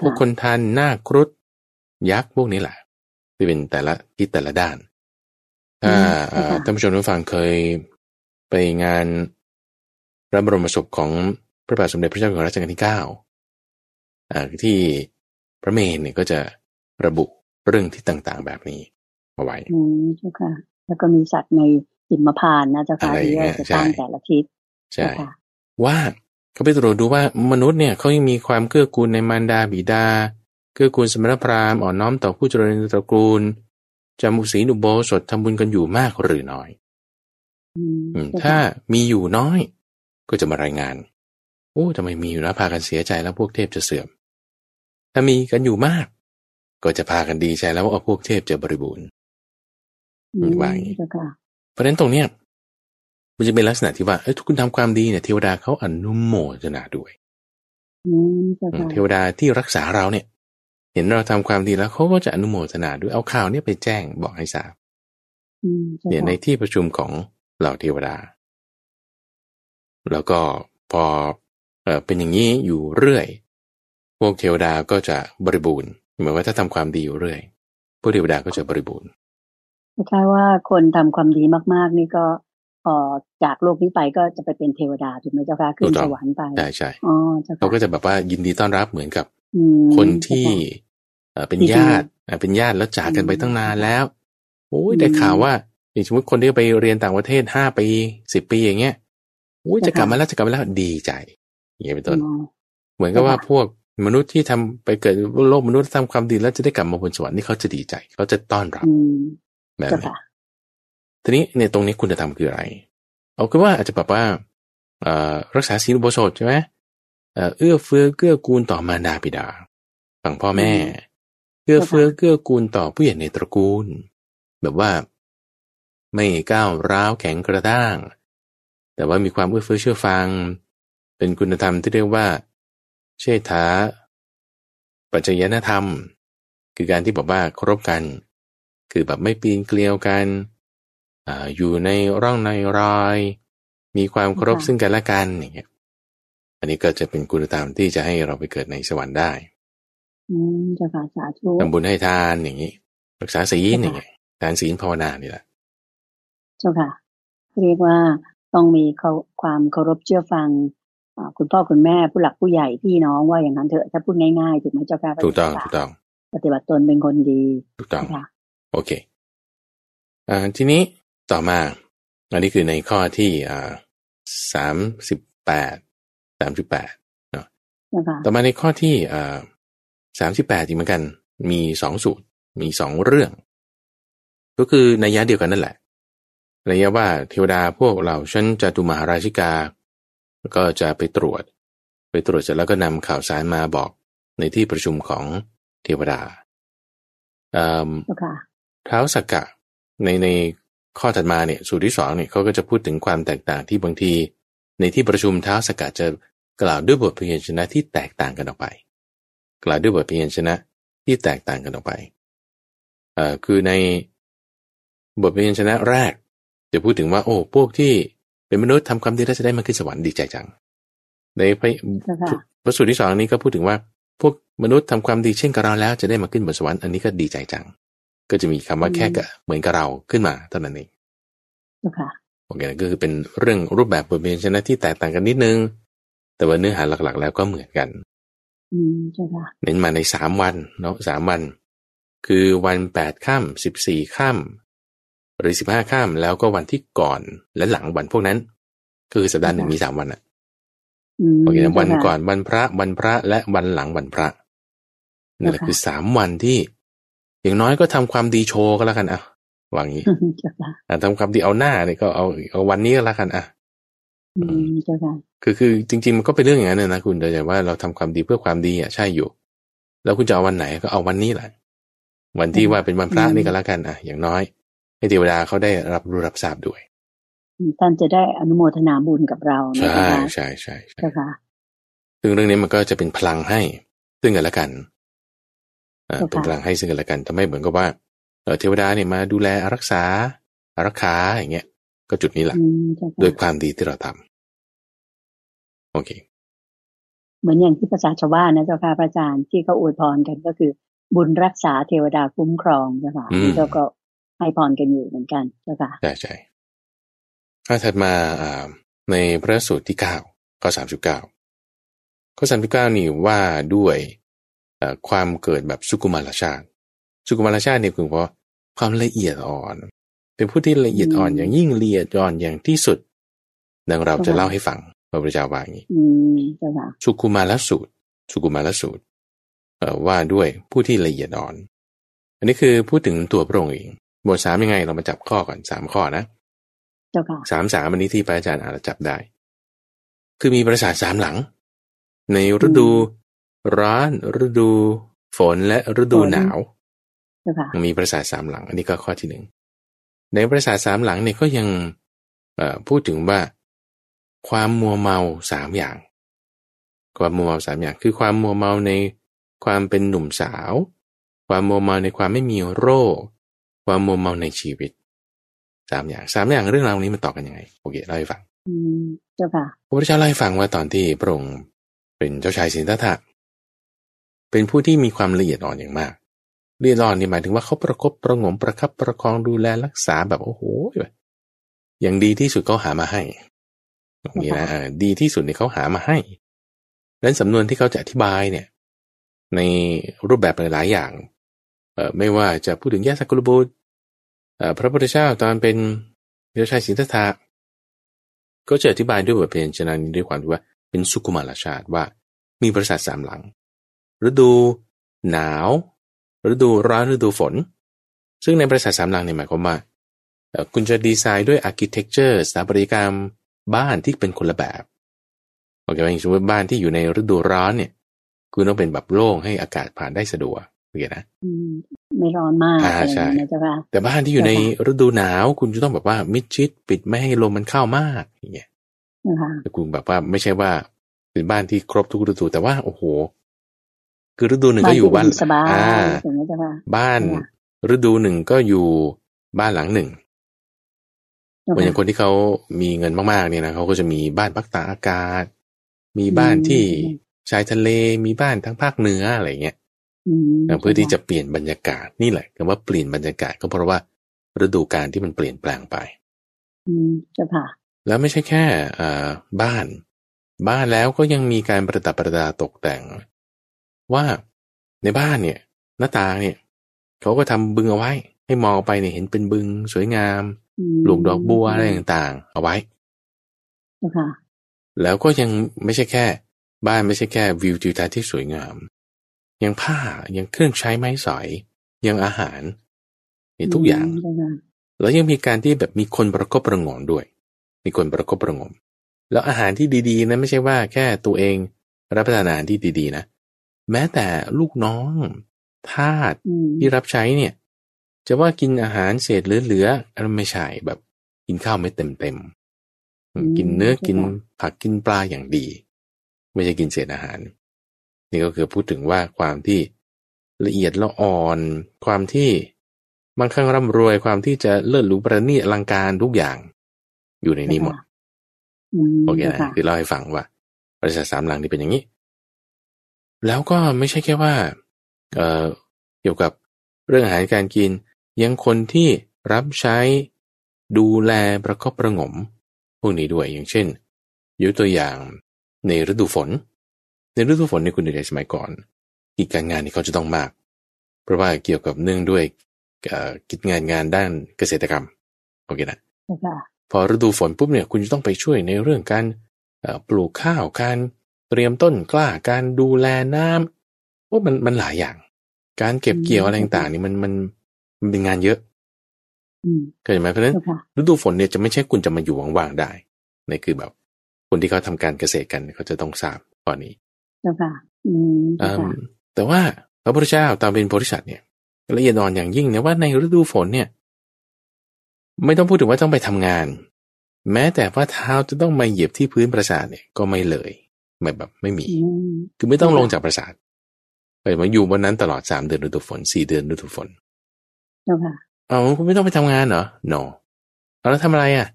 [SPEAKER 2] พวกคนทานหน้าครุฑยักษ์พวกนี้แหละ ที่เป็นแต่ละที่แต่ละด้าน ถ้าท่านผู้ชมท่านฟังเคยไปงานพระบรมศพของพระบาทสมเด็จพระเจ้าอยู่หัวรัชกาลที่เก้าที่พระเมรุเนี่ยก็จะระบุเรื่องที่ต่างๆแบบนี้มาไว้
[SPEAKER 1] อืมเจ้าค่ะ แล้วก็มีสัตว์ในหิมพานนะเจ้าค่ะที่จะตั้งแต่ละทิศ
[SPEAKER 2] ใช่ว่าเขาไปตรวจดูว่ามนุษย์เนี่ยเขายังมีความเกื้อกูลในมารดาบิดา เกื้อกูลสมณพราหมณ์อ่อนน้อมต่อผู้เจริญตระกูลจำมุสีนุโบสดทำบุญกันอยู่มากหรือน้อยถ้ามีอยู่น้อย ก็จะมารายงานโอ้ทำไมมีอยู่แล้วพากันเสียใจแล้วพวกเทพจะเสื่อม ถ้ามีกันอยู่มาก ก็จะพากันดีใจแล้วว่าพวกเทพจะบริบูรณ์ว่าอย่างนี้เพราะฉะนั้นตรงเนี้ยมันจะเป็นลักษณะที่ว่าเอ้ยทุกคนทำความดีเนี่ยเทวดาเขาอนุโมทนาด้วยเทวดาที่รักษาเราเนี่ย เห็นเราทำความดีแล้วเขาก็จะอนุโมทนาด้วยเอาข่าวนี้ไปแจ้งบอกให้ทราบเนี่ยในที่ประชุมของเหล่าเทวดา แล้วก็พอเออเป็นอย่างนี้อยู่เรื่อย พวกเทวดาก็จะบริบูรณ์หมายว่าถ้าทำความดีอยู่เรื่อยพวกเทวดาก็จะบริบูรณ์
[SPEAKER 1] คล้ายว่าคนทำความดีมากๆ นี่ก็พอจากโลกนี้ไปก็จะไปเป็นเทวดาถูกไหมเจ้าค่ะขึ้นสวรรค์ไป
[SPEAKER 2] ใช่ใช่
[SPEAKER 1] อ๋อ
[SPEAKER 2] เขาก็จะแบบว่ายินดีต้อนรับเหมือนกับ คนที่เอ่อเป็นญาติอะเป็นญาติแล้วจากกันไปตั้งนานแล้วโอ้ยได้ข่าวว่าอย่างสมมติคนที่ไปเรียนต่างประเทศห้าปีสิบปีอย่างเงี้ยโอ้ยจะกลับมาแล้วจะกลับมาแล้วดีใจอย่างเงี้ยเป็นต้น เหมือนกับว่าพวกมนุษย์ที่ทำไปเกิดโลกมนุษย์ทำความดีแล้วจะได้กลับมาบนสวรรค์นี่เขาจะดีใจ เขาจะต้อนรับ
[SPEAKER 1] อืม
[SPEAKER 2] แบบ
[SPEAKER 1] เจ้า
[SPEAKER 2] นี้
[SPEAKER 1] ค่ะ
[SPEAKER 2] ทีนี้ในตรงนี้คุณธรรมคืออะไร เอาคือว่าอาจจะแบบว่าเอ่อรักษาศีลอุโบสถใช่ไหม เอ่อเอื้อเฟื้อเกื้อกูลต่อมารดาบิดาฝั่งพ่อแม่เอื้อเฟื้อเกื้อกูลต่อผู้ใหญ่ในตระกูล แบบว่า ไม่ก้าวร้าวแข็งกระด้าง แต่ว่ามีความเอื้อเฟื้อเชื่อฟัง เป็นคุณธรรมที่เรียกว่า เชษฐา ปัจจยนธรรม คือการที่บอกว่าเคารพกัน คือแบบไม่ปีนเกลียวกันอาอยู่ในร่องในรอย มีความเคารพ
[SPEAKER 1] ค่ะ
[SPEAKER 2] ซึ่งกันและกันอย่างเงี้ย อันนี้ก็จะเป็นคุณธรรมที่จะให้เราไปเกิดในสวรรค์ได้
[SPEAKER 1] อืมเจ้าค่ะสาธุ
[SPEAKER 2] ทำบุญให้ทานอย่างนี้ รักษาศีล
[SPEAKER 1] ค่ะ
[SPEAKER 2] อย่างเงี้ยทานศีลภาวนานี่แหละ
[SPEAKER 1] เจ้าค่ะ เรียกว่าต้องมีเขาความเคารพเชื่อฟังอ่าคุณพ่อคุณแม่ผู้หลักผู้ใหญ่พี่น้องว่าอย่างนั้นเถอะถ้าพูดง่ายๆถูกไหมเจ้าค่ะ
[SPEAKER 2] ถูกต้อง
[SPEAKER 1] พระ
[SPEAKER 2] ถูกต้อง
[SPEAKER 1] ปฏิบัติตนเป็นคนดี
[SPEAKER 2] ถูกต้อง
[SPEAKER 1] ค่ะ
[SPEAKER 2] โอเคอ่าทีนี้ต่อมาอันนี้คือในข้อที่อ่าสามสิบแปด สามสิบแปด
[SPEAKER 1] เจ้าค่ะ
[SPEAKER 2] ต่อมาในข้อที่อ่าสามสิบแปดอีกเหมือนกัน มีสองสูตร มีสองเรื่อง ก็คือในยะเดียวกันนั่นแหละระยะว่าเทวดาพวกเราชั้นจตุมหาราชิกา ก็จะไปตรวจ ไปตรวจเสร็จแล้วก็นำข่าวสารมาบอกในที่ประชุมของเทวดาอืม
[SPEAKER 1] เจ้าค่ะ
[SPEAKER 2] เท้าสักกะในในข้อถัดมาเนี่ยสูตรที่สองเนี่ยเขาก็จะพูดถึงความแตกต่างที่บางที ในที่ประชุมเท้าสักกะจะ กล่าวด้วยบทพยัญชนะที่แตกต่างกันออกไป กล่าวด้วยบทพยัญชนะที่แตกต่างกันออกไปเอ่อคือในบทพยัญชนะแรก จะพูดถึงว่าโอ้พวกที่เป็นมนุษย์ทำความดีแล้วจะได้มาขึ้นสวรรค์ดีใจจัง ในพระ
[SPEAKER 1] เจ้าค่ะ
[SPEAKER 2] พระสูตรที่สองนี้ก็พูดถึงว่าพวกมนุษย์ทำความดีเช่นกับเราแล้วจะได้มาขึ้นบนสวรรค์อันนี้ก็ดีใจจัง ก็จะมีคำว่าแค่กับเหมือนกับเราขึ้นมาเท่านั้นเอง
[SPEAKER 1] เจ้าค่ะ
[SPEAKER 2] โอเคก็คือเป็นเรื่องรูปแบบบทเพลงชนะที่แตกต่างกันนิดนึง แต่ว่าเนื้อหาหลักๆ แล้วก็เหมือนกัน
[SPEAKER 1] อืมเจ้าค่ะ
[SPEAKER 2] เน้นมาในสามวันเนาะสามวัน คือวันแปดค่ำสิบสี่ค่ำหรือสิบห้าค่ำแล้วก็วันที่ก่อนและหลังวันพวกนั้น คือสัปดาห์หนึ่งมีสามวันอะ
[SPEAKER 1] อืม
[SPEAKER 2] โอเคนะวัน
[SPEAKER 1] เจ้าค่ะ
[SPEAKER 2] ก่อนวันพระวันพระและวันหลังวันพระนี่แหละ
[SPEAKER 1] เจ้าค่ะ
[SPEAKER 2] คือสามวันที่ อย่างน้อยก็ทำความดีโชว์ก็แล้วกันอะวางี้
[SPEAKER 1] เจ้าค่ะ
[SPEAKER 2] อะทำความดีเอาหน้าเนี่ยก็เอาเอาวันนี้ก็แล้วกันอะ
[SPEAKER 1] อืมเจ้าค่ะ
[SPEAKER 2] คือคือจริง ๆ มันก็เป็นเรื่องอย่างนั้นนะนะคุณโดยแต่ว่าเราทำความดีเพื่อความดีอะใช่อยู่ แล้วคุณจะเอาวันไหนก็เอาวันนี้แหละ วันที่ว่าเป็นวันพระ
[SPEAKER 1] อืม
[SPEAKER 2] นี่ก็แล้วกันอะ อย่างน้อยให้เทวดาเขาได้รับรู้รับทราบด้วย
[SPEAKER 1] ท่านจะได้อนุโมทนาบุญกับเรานะ
[SPEAKER 2] ใช่
[SPEAKER 1] เจ้าค่ะ
[SPEAKER 2] ใช่ใช่ใช่
[SPEAKER 1] เจ้าค่ะ
[SPEAKER 2] ซึ่งเรื่องนี้มันก็จะเป็นพลังให้ซึ่งกันและกันอ่า
[SPEAKER 1] เจ้าค่ะ
[SPEAKER 2] เป็นพลังให้ซึ่งกันและกันทำให้เหมือนกับว่าเอ่อเทวดาเนี่ยมาดูแลรักษาอารักขาอย่างเงี้ย ก็จุดนี้แหละ
[SPEAKER 1] อืมเจ้า
[SPEAKER 2] ด้วย
[SPEAKER 1] ค่ะ
[SPEAKER 2] ความดีที่เราทำ โอเค
[SPEAKER 1] เหมือนอย่างที่ภาษาชาวบ้านนะเจ้าค่ะพระอาจารย์ที่เขาอวยพรกันก็คือ บุญรักษาเทวดาคุ้มครองเจ้าค่ะ
[SPEAKER 2] อืม
[SPEAKER 1] ที่เราก็ให้พรกันอยู่เหมือนกันเจ้าค่ะ
[SPEAKER 2] ใช่ใช่ข้าถัดมาอ่าในพระสูตรที่เก้าข้อสามสิบเก้าข้อสามสิบเก้านี่ว่าด้วยเอ่อความเกิดแบบสุกุมารชาติ สุกุมารชาติเนี่ยคือเพราะความละเอียดอ่อน เป็นผู้ที่ละเอียดอ่อน
[SPEAKER 1] อืม
[SPEAKER 2] อย่างยิ่งละเอียดอ่อนอย่างที่สุด ดังเราจะ
[SPEAKER 1] ค่ะ
[SPEAKER 2] เล่าให้ฟัง พระพุทธเจ้าว่าอย่างนี้
[SPEAKER 1] อืมเจ้าค่ะ
[SPEAKER 2] สุกุมารสูตร สุกุมารสูตรเอ่อว่าด้วยผู้ที่ละเอียดอ่อน อันนี้คือพูดถึงตัวพระองค์เองบทสามยังไงเรามาจับข้อก่อนสามข้อนะ
[SPEAKER 1] เจ้าค่ะ
[SPEAKER 2] สามสามอันนี้ที่พระอาจารย์อาจจะจับได้ คือมีปราสาทสามหลัง ในฤดูร้อนฤดูฝนและฤดู
[SPEAKER 1] ฝน
[SPEAKER 2] หนาว
[SPEAKER 1] เจ้าค่ะ
[SPEAKER 2] มีปราสาทสามหลัง อันนี้ก็ข้อที่หนึ่งในปราสาทสามหลังเนี่ยก็ยังเอ่อพูดถึงว่า ความมัวเมาสามอย่าง ความมัวเมาสามอย่าง คือความมัวเมาในความเป็นหนุ่มสาว ความมัวเมาในความไม่มีโรค ความมัวเมาในชีวิตสามอย่างสามอย่างเรื่องราวนี้มันต่อกันยังไงโอเคเล่าให้ฟัง
[SPEAKER 1] อืมเจ้าค่ะ
[SPEAKER 2] พระพุทธเจ้าเล่าให้ฟังว่าตอนที่พระองค์เป็นเจ้าชายสินธัตถะเป็นผู้ที่มีความละเอียดอ่อนอย่างมากละเอียดอ่อนนี่หมายถึงว่าเขาประคบประหงมประคับประคองดูแลรักษาแบบโอ้โหแบบอย่างดีที่สุดเขาหามาให้ ตรงนี้นะดีที่สุดเนี่ยเขาหามาให้ดังนั้นสำนวนที่เขาจะอธิบายเนี่ย ในรูปแบบหลาย ๆ อย่างเอ่อไม่ว่าจะพูดถึงยาสักกุลบุตรเอ่อพระพุทธเจ้าตอนเป็นเดชายสิทธัตถะก็จะอธิบายด้วยบทเพลงชนะนี้ด้วยความที่ว่าเป็นสุกุมารชาติว่ามีปราสาทสามหลัง ฤดูหนาว ฤดูร้อนฤดูฝน ซึ่งในปราสาทสามหลังเนี่ยหมายความว่าคุณจะดีไซน์ด้วย architecture สถาปัตยกรรม บ้านที่เป็นคนละแบบโอเคไหมอย่างสมมติบ้านที่อยู่ในฤดูร้อนเนี่ยคุณต้องเป็นแบบโล่งให้อากาศผ่านได้สะดวกโอเคนะ
[SPEAKER 1] อืมไม่ร้อนมาก
[SPEAKER 2] อ่าใช่
[SPEAKER 1] อะไรอย่างเงี้ยนะเจ้าค่ะ
[SPEAKER 2] แต่บ้านที่อยู่ในฤดูหนาว คุณจะต้องแบบว่ามิดชิดปิดไม่ให้ลมมันเข้ามากอย่างเงี้ย
[SPEAKER 1] เจ้าค่ะ
[SPEAKER 2] แต่คุณแบบว่าไม่ใช่ว่าเป็นบ้านที่ครบทุกฤดู แต่ว่าโอ้โห คือฤดูหนึ่งก็อยู่บ้าน
[SPEAKER 1] ที่สบาย
[SPEAKER 2] อ่า
[SPEAKER 1] ถูกไหมเจ้าค่ะ
[SPEAKER 2] บ้าน
[SPEAKER 1] ค่ะ
[SPEAKER 2] ฤดูหนึ่งก็อยู่บ้านหลังหนึ่ง
[SPEAKER 1] เจ้า
[SPEAKER 2] เหมือนอย่างค
[SPEAKER 1] ค่ะ
[SPEAKER 2] นที่เขามีเงินมากๆเนี่ยนะเขาก็จะมีบ้านพักตากอากาศ มีบ้านที่ชายทะเลมีบ้านทั้งภาคเหนืออะไรเงี้ย
[SPEAKER 1] อืม
[SPEAKER 2] เพื่อที่จะเปลี่ยนบรรยากาศนี่แหละคำว่าเปลี่ยนบรรยากาศก็เพราะว่าฤดูกาลที่มันเปลี่ยนแปลงไป
[SPEAKER 1] อืมเจ้าค่ะ
[SPEAKER 2] แล้วไม่ใช่แค่อ่าบ้าน บ้านแล้วก็ยังมีการประดับประดาตกแต่ง ว่าในบ้านเนี่ย หน้าต่างเนี่ยเขาก็ทำบึงเอาไว้ ให้มองออกไปเนี่ยเห็นเป็นบึงสวยงาม
[SPEAKER 1] อืม
[SPEAKER 2] ปลูกดอกบัวอะไรต่างๆ เอาไว้
[SPEAKER 1] เจ้าค่ะ
[SPEAKER 2] แล้วก็ยังไม่ใช่แค่ บ้านไม่ใช่แค่วิวทิวทัศน์ที่สวยงาม ยังผ้ายังเครื่องใช้ไม้สอย ยังอาหารนี่ทุกอย่าง
[SPEAKER 1] เจ้าค่ะ
[SPEAKER 2] แล้วยังมีการที่แบบมีคนประกบประหงมด้วย มีคนประกบประหงม แล้วอาหารที่ดีๆนะไม่ใช่ว่าแค่ตัวเองรับประทานอาหารที่ดีๆนะ แม้แต่ลูกน้องทาส
[SPEAKER 1] อืม
[SPEAKER 2] ที่รับใช้เนี่ย จะว่ากินอาหารเศษเหลือๆอันนั้นไม่ใช่แบบ กินข้าวไม่เต็มๆอืมกินเนื้อกินผักกินปลาอย่างดี ไม่ใช่กินเศษอาหาร นี่ก็คือพูดถึงว่าความที่ละเอียดละอ่อน ความที่มั่งคั่งร่ำรวยความที่จะเลิศหรูประณีตอลังการทุกอย่าง อยู่ในนี้หมด
[SPEAKER 1] อืม
[SPEAKER 2] โอเค
[SPEAKER 1] เจ้า
[SPEAKER 2] นะ
[SPEAKER 1] ค่ะ
[SPEAKER 2] คือเล่าให้ฟังว่าบริษัทสามหลังนี่เป็นอย่างนี้ แล้วก็ไม่ใช่แค่ว่า เอ่อเกี่ยวกับเรื่องอาหารการกิน ยังคนที่รับใช้ ดูแลประคบประหงม พวกนี้ด้วยอย่างเช่นยกตัวอย่างในฤดูฝน ในฤดูฝนในคุณเด็กๆสมัยก่อนกิจการงานนี่เขาจะต้องมาก เพราะว่าเกี่ยวกับเนื่องด้วยเอ่อกิจงานงานด้านเกษตรกรรมโอเคนะ
[SPEAKER 1] เจ้าค่ะ
[SPEAKER 2] พอฤดูฝนปุ๊บเนี่ยคุณจะต้องไปช่วยในเรื่องการเอ่อปลูกข้าวการเตรียมต้นกล้าการดูแลน้ำว่ามันมันหลายอย่าง การเก็บเกี่ยวอะไรต่างๆนี่มันมัน มันเป็นงานเยอะ
[SPEAKER 1] อืม
[SPEAKER 2] เข้าใจไหมเพราะฉะนั้น
[SPEAKER 1] เจ้าค่ะ
[SPEAKER 2] ฤดูฝนเนี่ยจะไม่ใช่คุณจะมาอยู่ว่างๆได้นี่คือแบบ คนที่เขาทำการเกษตรกันเขาจะต้องทราบข้อนี้
[SPEAKER 1] เจ้าค่ะอืม
[SPEAKER 2] อื
[SPEAKER 1] เจ้าค่ะ
[SPEAKER 2] มแต่ว่าพระพุทธเจ้าตามเป็นโพธิสัตว์เนี่ยละเอียดอ่อนอย่างยิ่งนะว่าในฤดูฝนเนี่ย ไม่ต้องพูดถึงว่าต้องไปทำงาน แม้แต่ว่าเท้าจะต้องมาเหยียบที่พื้นปราสาทเนี่ยก็ไม่เลยไม่แบบไม่มี
[SPEAKER 1] อืม
[SPEAKER 2] คือไม่ต้องลงจากปราสาทไปมาอยู่บนนั้นตลอดสามเดือนฤดูฝนสี่เดือนฤดูฝน
[SPEAKER 1] เจ้าค่ะ
[SPEAKER 2] เอาคุณไม่ต้องไปทำงานเหรอ no เอาแล้วทำอะไรอะ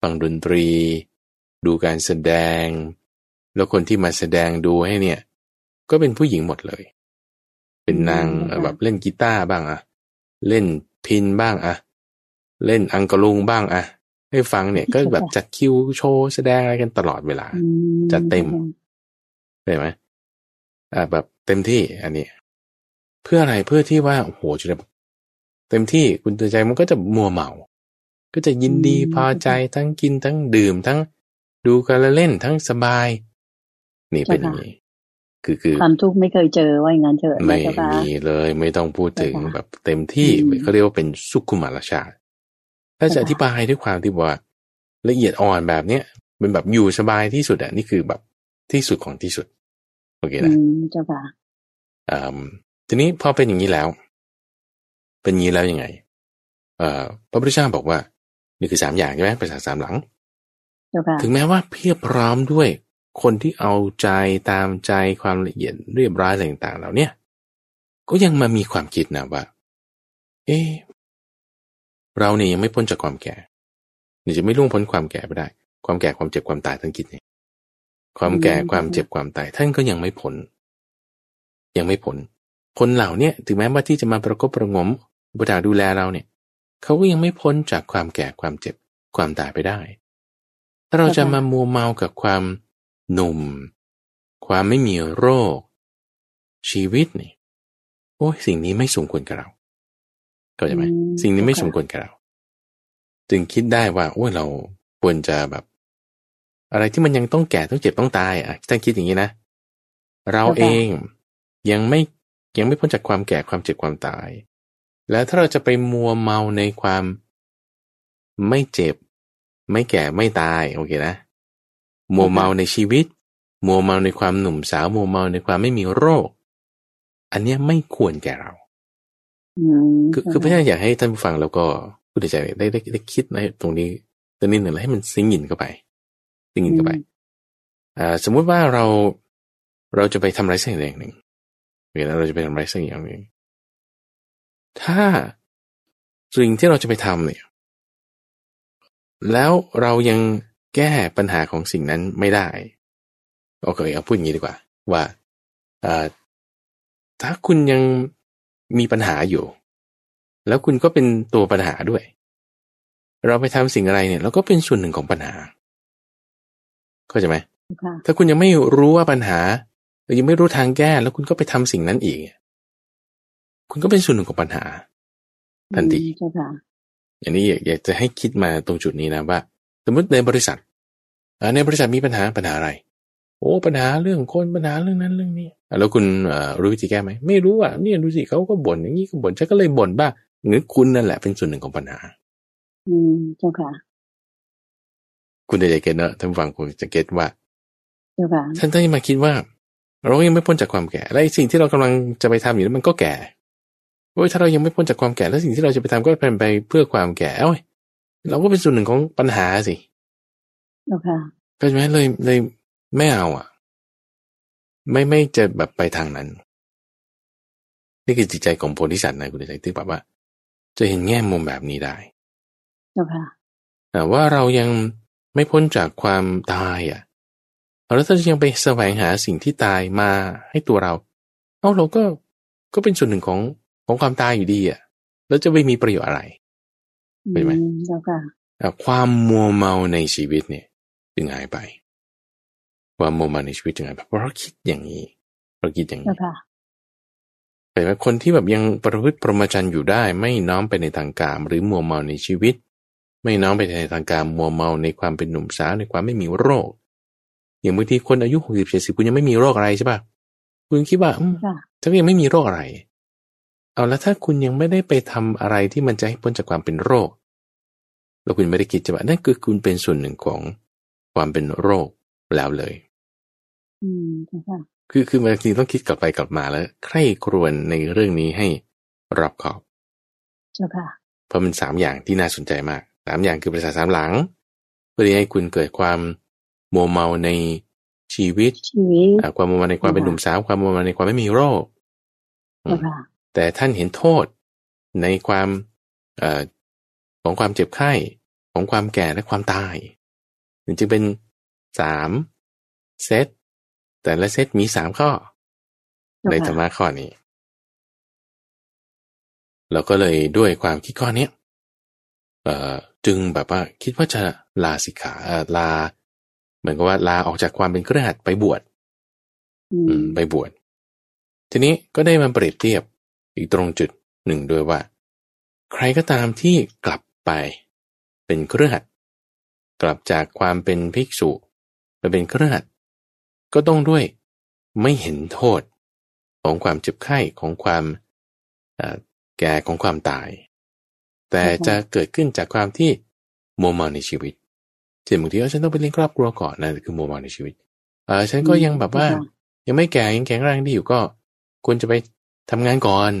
[SPEAKER 2] ฟังดนตรี ดูการแสดง แล้วคนที่มาแสดงดูให้เนี่ย ก็เป็นผู้หญิงหมดเลย เป็นนางเอ่อแบบเล่นกีตาร์บ้างอะเล่นพินบ้างอะเล่นอังกะลุงบ้างอะให้ฟังเนี่ยก็แบบจัดคิวโชว์แสดงอะไรกันตลอดเวลา
[SPEAKER 1] อืม
[SPEAKER 2] จัดเต็มใช่ไหมอ่าแบบเต็มที่อันนี้ เพื่ออะไรเพื่อที่ว่าโอ้โหจะได้แบบ เต็มที่คุณตื่นใจมันก็จะมัวเมา ก็จะยินดีพอใจทั้งกินทั้งดื่มทั้งดูการละเล่นทั้งสบาย นี่เป็นอย่างนี้คือคือ
[SPEAKER 1] ความทุกข์ไม่เคยเจอว่าอย่างนั้นเถอะ
[SPEAKER 2] ไม่
[SPEAKER 1] นะเจ้าค่ะ
[SPEAKER 2] มีเลยไม่ต้องพูดถึง
[SPEAKER 1] เจ้าค่ะ
[SPEAKER 2] แบบเต็มที่
[SPEAKER 1] อืม
[SPEAKER 2] เขาเรียกว่าเป็นสุขุมารชาติถ้าจะ
[SPEAKER 1] เจ้า
[SPEAKER 2] อ
[SPEAKER 1] ค่ะ
[SPEAKER 2] ธิบายด้วยความที่ว่าละเอียดอ่อนแบบเนี้ยเป็นแบบอยู่สบายที่สุดอะนี่คือแบบที่สุดของที่สุด โอเค
[SPEAKER 1] อื
[SPEAKER 2] นะ
[SPEAKER 1] มเจ้าค่ะ
[SPEAKER 2] อืมทีนี้พอเป็นอย่างนี้แล้ว เป็นอย่างนี้แล้วยังไงเอ่อพระพุทธเจ้าบอกว่า นี่คือสามอย่างใช่ไหมภาษาทสามหลัง
[SPEAKER 1] เจ้าค่ะ
[SPEAKER 2] ถึงแม้ว่าเพียบพร้อมด้วยคนที่เอาใจตามใจความละเอียดเรียบร้อยอะไรต่างๆเหล่าเนี้ยก็ยังมามีความคิดนะว่า เอ๊ะเราเนี่ยยังไม่พ้นจากความแก่นี่จะไม่ล่วงพ้นความแก่ไปได้ ความแก่ความเจ็บความตายทั้งกิจเนี่ยความแก่ความเจ็บความตายท่านก็ยังไม่พ้นยังไม่พ้นคนเหล่าเนี้ยถึงแม้ว่าที่จะมาประกบประหงม อุปถาดูแลเราเนี่ยเขาก็ยังไม่พ้นจากความแก่ความเจ็บความตายไปได้ ถ้าเราจะมามัวเมากับความหนุ่ม ความไม่มีโรค ชีวิตนี่โอ้ยสิ่งนี้ไม่สมควรกับเราก็ใช่ไหม
[SPEAKER 1] อืม
[SPEAKER 2] สิ่งนี้ไม่
[SPEAKER 1] ค่ะ
[SPEAKER 2] สมควรกับเรา จึงคิดได้ว่าโอ้ยเราควรจะแบบ อะไรที่มันยังต้องแก่ต้องเจ็บต้องตายอะท่านคิดอย่างนี้นะ เราเองยังไม่ยังไม่พ้นจากความแก่ความเจ็บความตาย แล้วถ้าเราจะไปมัวเมาในความ ไม่เจ็บ ไม่แก่ไม่ตายโอเคนะ มัวเมาในชีวิต มัวเมาในความหนุ่มสาว มัวเมาในความไม่มีโรค อันเนี้ยไม่ควรแก่เรา
[SPEAKER 1] อืม
[SPEAKER 2] คือคือพระเจ้าอยากให้ท่านผู้ฟังแล้วก็ผู้ใดใจได้ได้ได้คิดในตรงนี้ตัวนี้หนึ่งแล้วให้มันซิงยินเข้าไปซิงยินเข้าไปอ่าสมมุติว่าเราเราจะไปทำอะไรสักอย่างหนึ่งเวลาเราจะไปทำอะไรสักอย่างหนึ่ง ถ้าสิ่งที่เราจะไปทำเนี่ย แล้วเรายังแก้ปัญหาของสิ่งนั้นไม่ได้ โอเคเอาพูดอย่างนี้ดีกว่าว่าอ่าถ้าคุณยังมีปัญหาอยู่ แล้วคุณก็เป็นตัวปัญหาด้วย เราไปทำสิ่งอะไรเนี่ยเราก็เป็นส่วนหนึ่งของปัญหา เข้าใจไหม
[SPEAKER 1] ค่ะ
[SPEAKER 2] ถ้าคุณยังไม่รู้ว่าปัญหาหรือยังไม่รู้ทางแก้แล้วคุณก็ไปทำสิ่งนั้นอีก คุณก็เป็นส่วนหนึ่งของปัญหา ทันที
[SPEAKER 1] อืมเจ้าค่ะ
[SPEAKER 2] อันนี้อยากอยากจะให้คิดมาตรงจุดนี้นะว่า สมมติในบริษัทอ่าในบริษัทมีปัญหาปัญหาอะไร โอ้ปัญหาเรื่องคนปัญหาเรื่องนั้นเรื่องนี้อะแล้วคุณเอ่อรู้วิธีแก้ไหมไม่รู้อะเนี่ยดูสิเขาก็บ่นอย่างนี้ก็บ่นฉันก็เลยบ่นบ้างหรือคุณนั่นแหละเป็นส่วนหนึ่งของปัญหา
[SPEAKER 1] อืมเจ้าค่ะ
[SPEAKER 2] คุณจะเก็ตเนอะท่านผู้ฟังคงจะเก็ตว่า
[SPEAKER 1] เจ้าค่ะ
[SPEAKER 2] ท่านต้องมาคิดว่า เรายังไม่พ้นจากความแก่และไอ้สิ่งที่เรากำลังจะไปทำอยู่นั้นมันก็แก่ โอ้ยถ้าเรายังไม่พ้นจากความแก่แล้วสิ่งที่เราจะไปทำก็เป็นไปเพื่อความแก่ เอ้ยเราก็เป็นส่วนหนึ่งของปัญหาสิ
[SPEAKER 1] เจ้าค่ะ
[SPEAKER 2] ก็ใช่ไหมเลยเลยไม่เอาอะ ไม่ไม่จะแบบไปทางนั้น นี่คือจิตใจของโพธิสัตว์นะคุณใจที่แบบว่า จะเห็นแง่มุมแบบนี้ได้
[SPEAKER 1] เจ้าค่ะ
[SPEAKER 2] แต่ว่าเรายังไม่พ้นจากความตายอะแล้วถ้ายังไปแสวงหาสิ่งที่ตายมาให้ตัวเรา เอ้าเราก็ก็เป็นส่วนหนึ่งของ ของความตายอยู่ดีอะ แล้วจะไม่มีประโยชน์อะไรเป็นไหม
[SPEAKER 1] อืเจ้าค่ะ
[SPEAKER 2] อะความมัวเมาในชีวิตเนี่ย จึงหายไป ความมัวเมาในชีวิตจึงหายไปเพราะเราคิดอย่างนี้เราคิดอย่าง
[SPEAKER 1] เจ้า
[SPEAKER 2] นี้
[SPEAKER 1] ค่ะ
[SPEAKER 2] แต่ว่าคนที่แบบยังประพฤติพรหมจรรย์อยู่ได้ ไม่น้อมไปในทางกามหรือมัวเมาในชีวิต ไม่น้อมไปในทางการมัวเมาในความเป็นหนุ่มสาวในความไม่มีโรค อย่างบางทีคนอายุหกสิบเจ็ดสิบคุณยังไม่มีโรคอะไรใช่ปะคุณคิดว่าอืม
[SPEAKER 1] ค่ะ
[SPEAKER 2] ถ้ายังไม่มีโรคอะไร เอาแล้วถ้าคุณยังไม่ได้ไปทำอะไรที่มันจะให้พ้นจากความเป็นโรค แล้วคุณไม่ได้คิดจะว่านั่นคือคุณเป็นส่วนหนึ่งของความเป็นโรคแล้วเลย
[SPEAKER 1] อืมเจ้าค่ะ
[SPEAKER 2] คือคือบางทีต้องคิดกลับไปกลับมาแล้ว ใคร่ครวญในเรื่องนี้ให้รอบคอบ
[SPEAKER 1] เจ้าค่ะ
[SPEAKER 2] เพราะมันสามอย่างที่น่าสนใจมากสามอย่างคือประสาทสามหลัง เพื่อที่ให้คุณเกิดความมัวเมาในชีวิต
[SPEAKER 1] ชีวิต
[SPEAKER 2] อ่าความมัวเมาในความเป็นหนุ่มสาวความมัวเมาในความไม่มีโรค
[SPEAKER 1] เจ้าค่ะ
[SPEAKER 2] แต่ท่านเห็นโทษในความเอ่อของความเจ็บไข้ของความแก่และความตายจึงเป็นสามเซตแต่ละเซตมีสามข้อ
[SPEAKER 1] เจ้า
[SPEAKER 2] ใน
[SPEAKER 1] ค่ะ
[SPEAKER 2] ธรรมะข้อนี้ เราก็เลยด้วยความคิดข้อเนี้ยเอ่อจึงแบบว่าคิดว่าจะลาสิกขาเอ่อลา เหมือนกับว่าลาออกจากความเป็นเครือขัดไปบวช
[SPEAKER 1] อื
[SPEAKER 2] อื
[SPEAKER 1] ม
[SPEAKER 2] มไปบวชทีนี้ก็ได้มาเปรียบเทียบ อีกตรงจุดหนึ่งด้วยว่า ใครก็ตามที่กลับไป เป็นเครือขัดกลับจากความเป็นภิกษุไปเป็นเครือขัดก็ต้องด้วยไม่เห็นโทษของความเจ็บไข้ของความเอ่อแก่ของความตาย แต่จะเกิดขึ้นจากความที่โมวเมาในชีวิตเช่นบางทีเออฉันต้องไปเลี้ยงครอบครัวก่อนนั่นคือโมวเมาในชีวิตเออฉันก็ยังแบบว่ายังไม่แก่ยังแข็งแรงดีอยู่ก็ ควรจะไปทำงานก่อน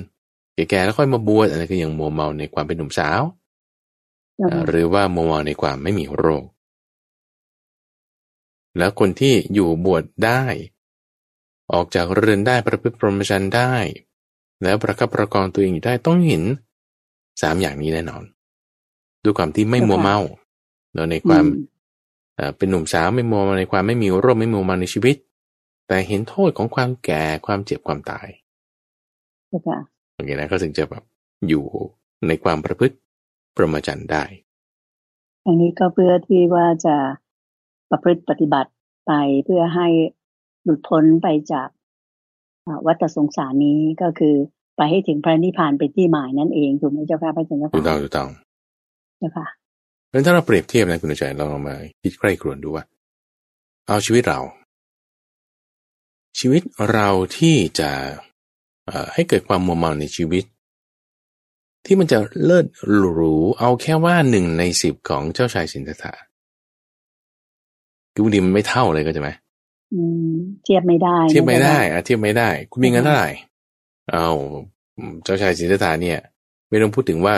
[SPEAKER 2] แก่ๆแล้วค่อยมาบวชอะไรก็ยังมัวเมาในความเป็นหนุ่มสาว
[SPEAKER 1] เจ้า
[SPEAKER 2] เอ่อ
[SPEAKER 1] ค่ะ
[SPEAKER 2] หรือว่ามัวเมาในความไม่มีโรค แล้วคนที่อยู่บวชได้ ออกจากเรือนได้ประพฤติพรหมจรรย์ได้ แล้วประคับประคองตัวเองอยู่ได้ต้องเห็นสามอย่างนี้แน่นอนด้วยความที่ไม่มัวเมาเนอะในความ
[SPEAKER 1] อืม
[SPEAKER 2] เอ่อเป็นหนุ่มสาวไม่มัวเมาในความไม่มีโรคไม่มัวเมาในชีวิต แต่เห็นโทษของความแก่ความเจ็บความตาย
[SPEAKER 1] เจ้าค่ะ
[SPEAKER 2] โอเคนะก็ถึงจะแบบอยู่ในความประพฤติพรหมจรรย์ได้
[SPEAKER 1] อันนี้ก็เพื่อที่ว่าจะประพฤติปฏิบัติไปเพื่อให้หลุดพ้นไปจากวัฏสงสารนี้ก็คือไปให้ถึงพระนิพพานเป็นที่หมายนั่นเองถูกไหมเจ้าค่ะพระอาจารย์เจ้าค่ะ
[SPEAKER 2] ถูกต้องถูกต้อง
[SPEAKER 1] เจ้าค่ะ
[SPEAKER 2] เพราะถ้าเราเปรียบเทียบนะคุณใจเรามาคิดใกล้ครวนดูว่า เอาชีวิตเรา ชีวิตเราที่จะ ให้เกิดความมัวเมาในชีวิต ที่มันจะเลิศหรูเอาแค่ว่าหนึ่งในสิบของเจ้าชายสินธัตถะคือบางทีมันไม่เท่าเลยก็จะไหม
[SPEAKER 1] เทียบไม่ได้
[SPEAKER 2] เทียบไม่ได้อะเทียบไม่ได้ คุณมีเงินเท่าไหร่เอาเจ้าชายสินธัตถะเนี่ย ไม่ต้องพูดถึงว่า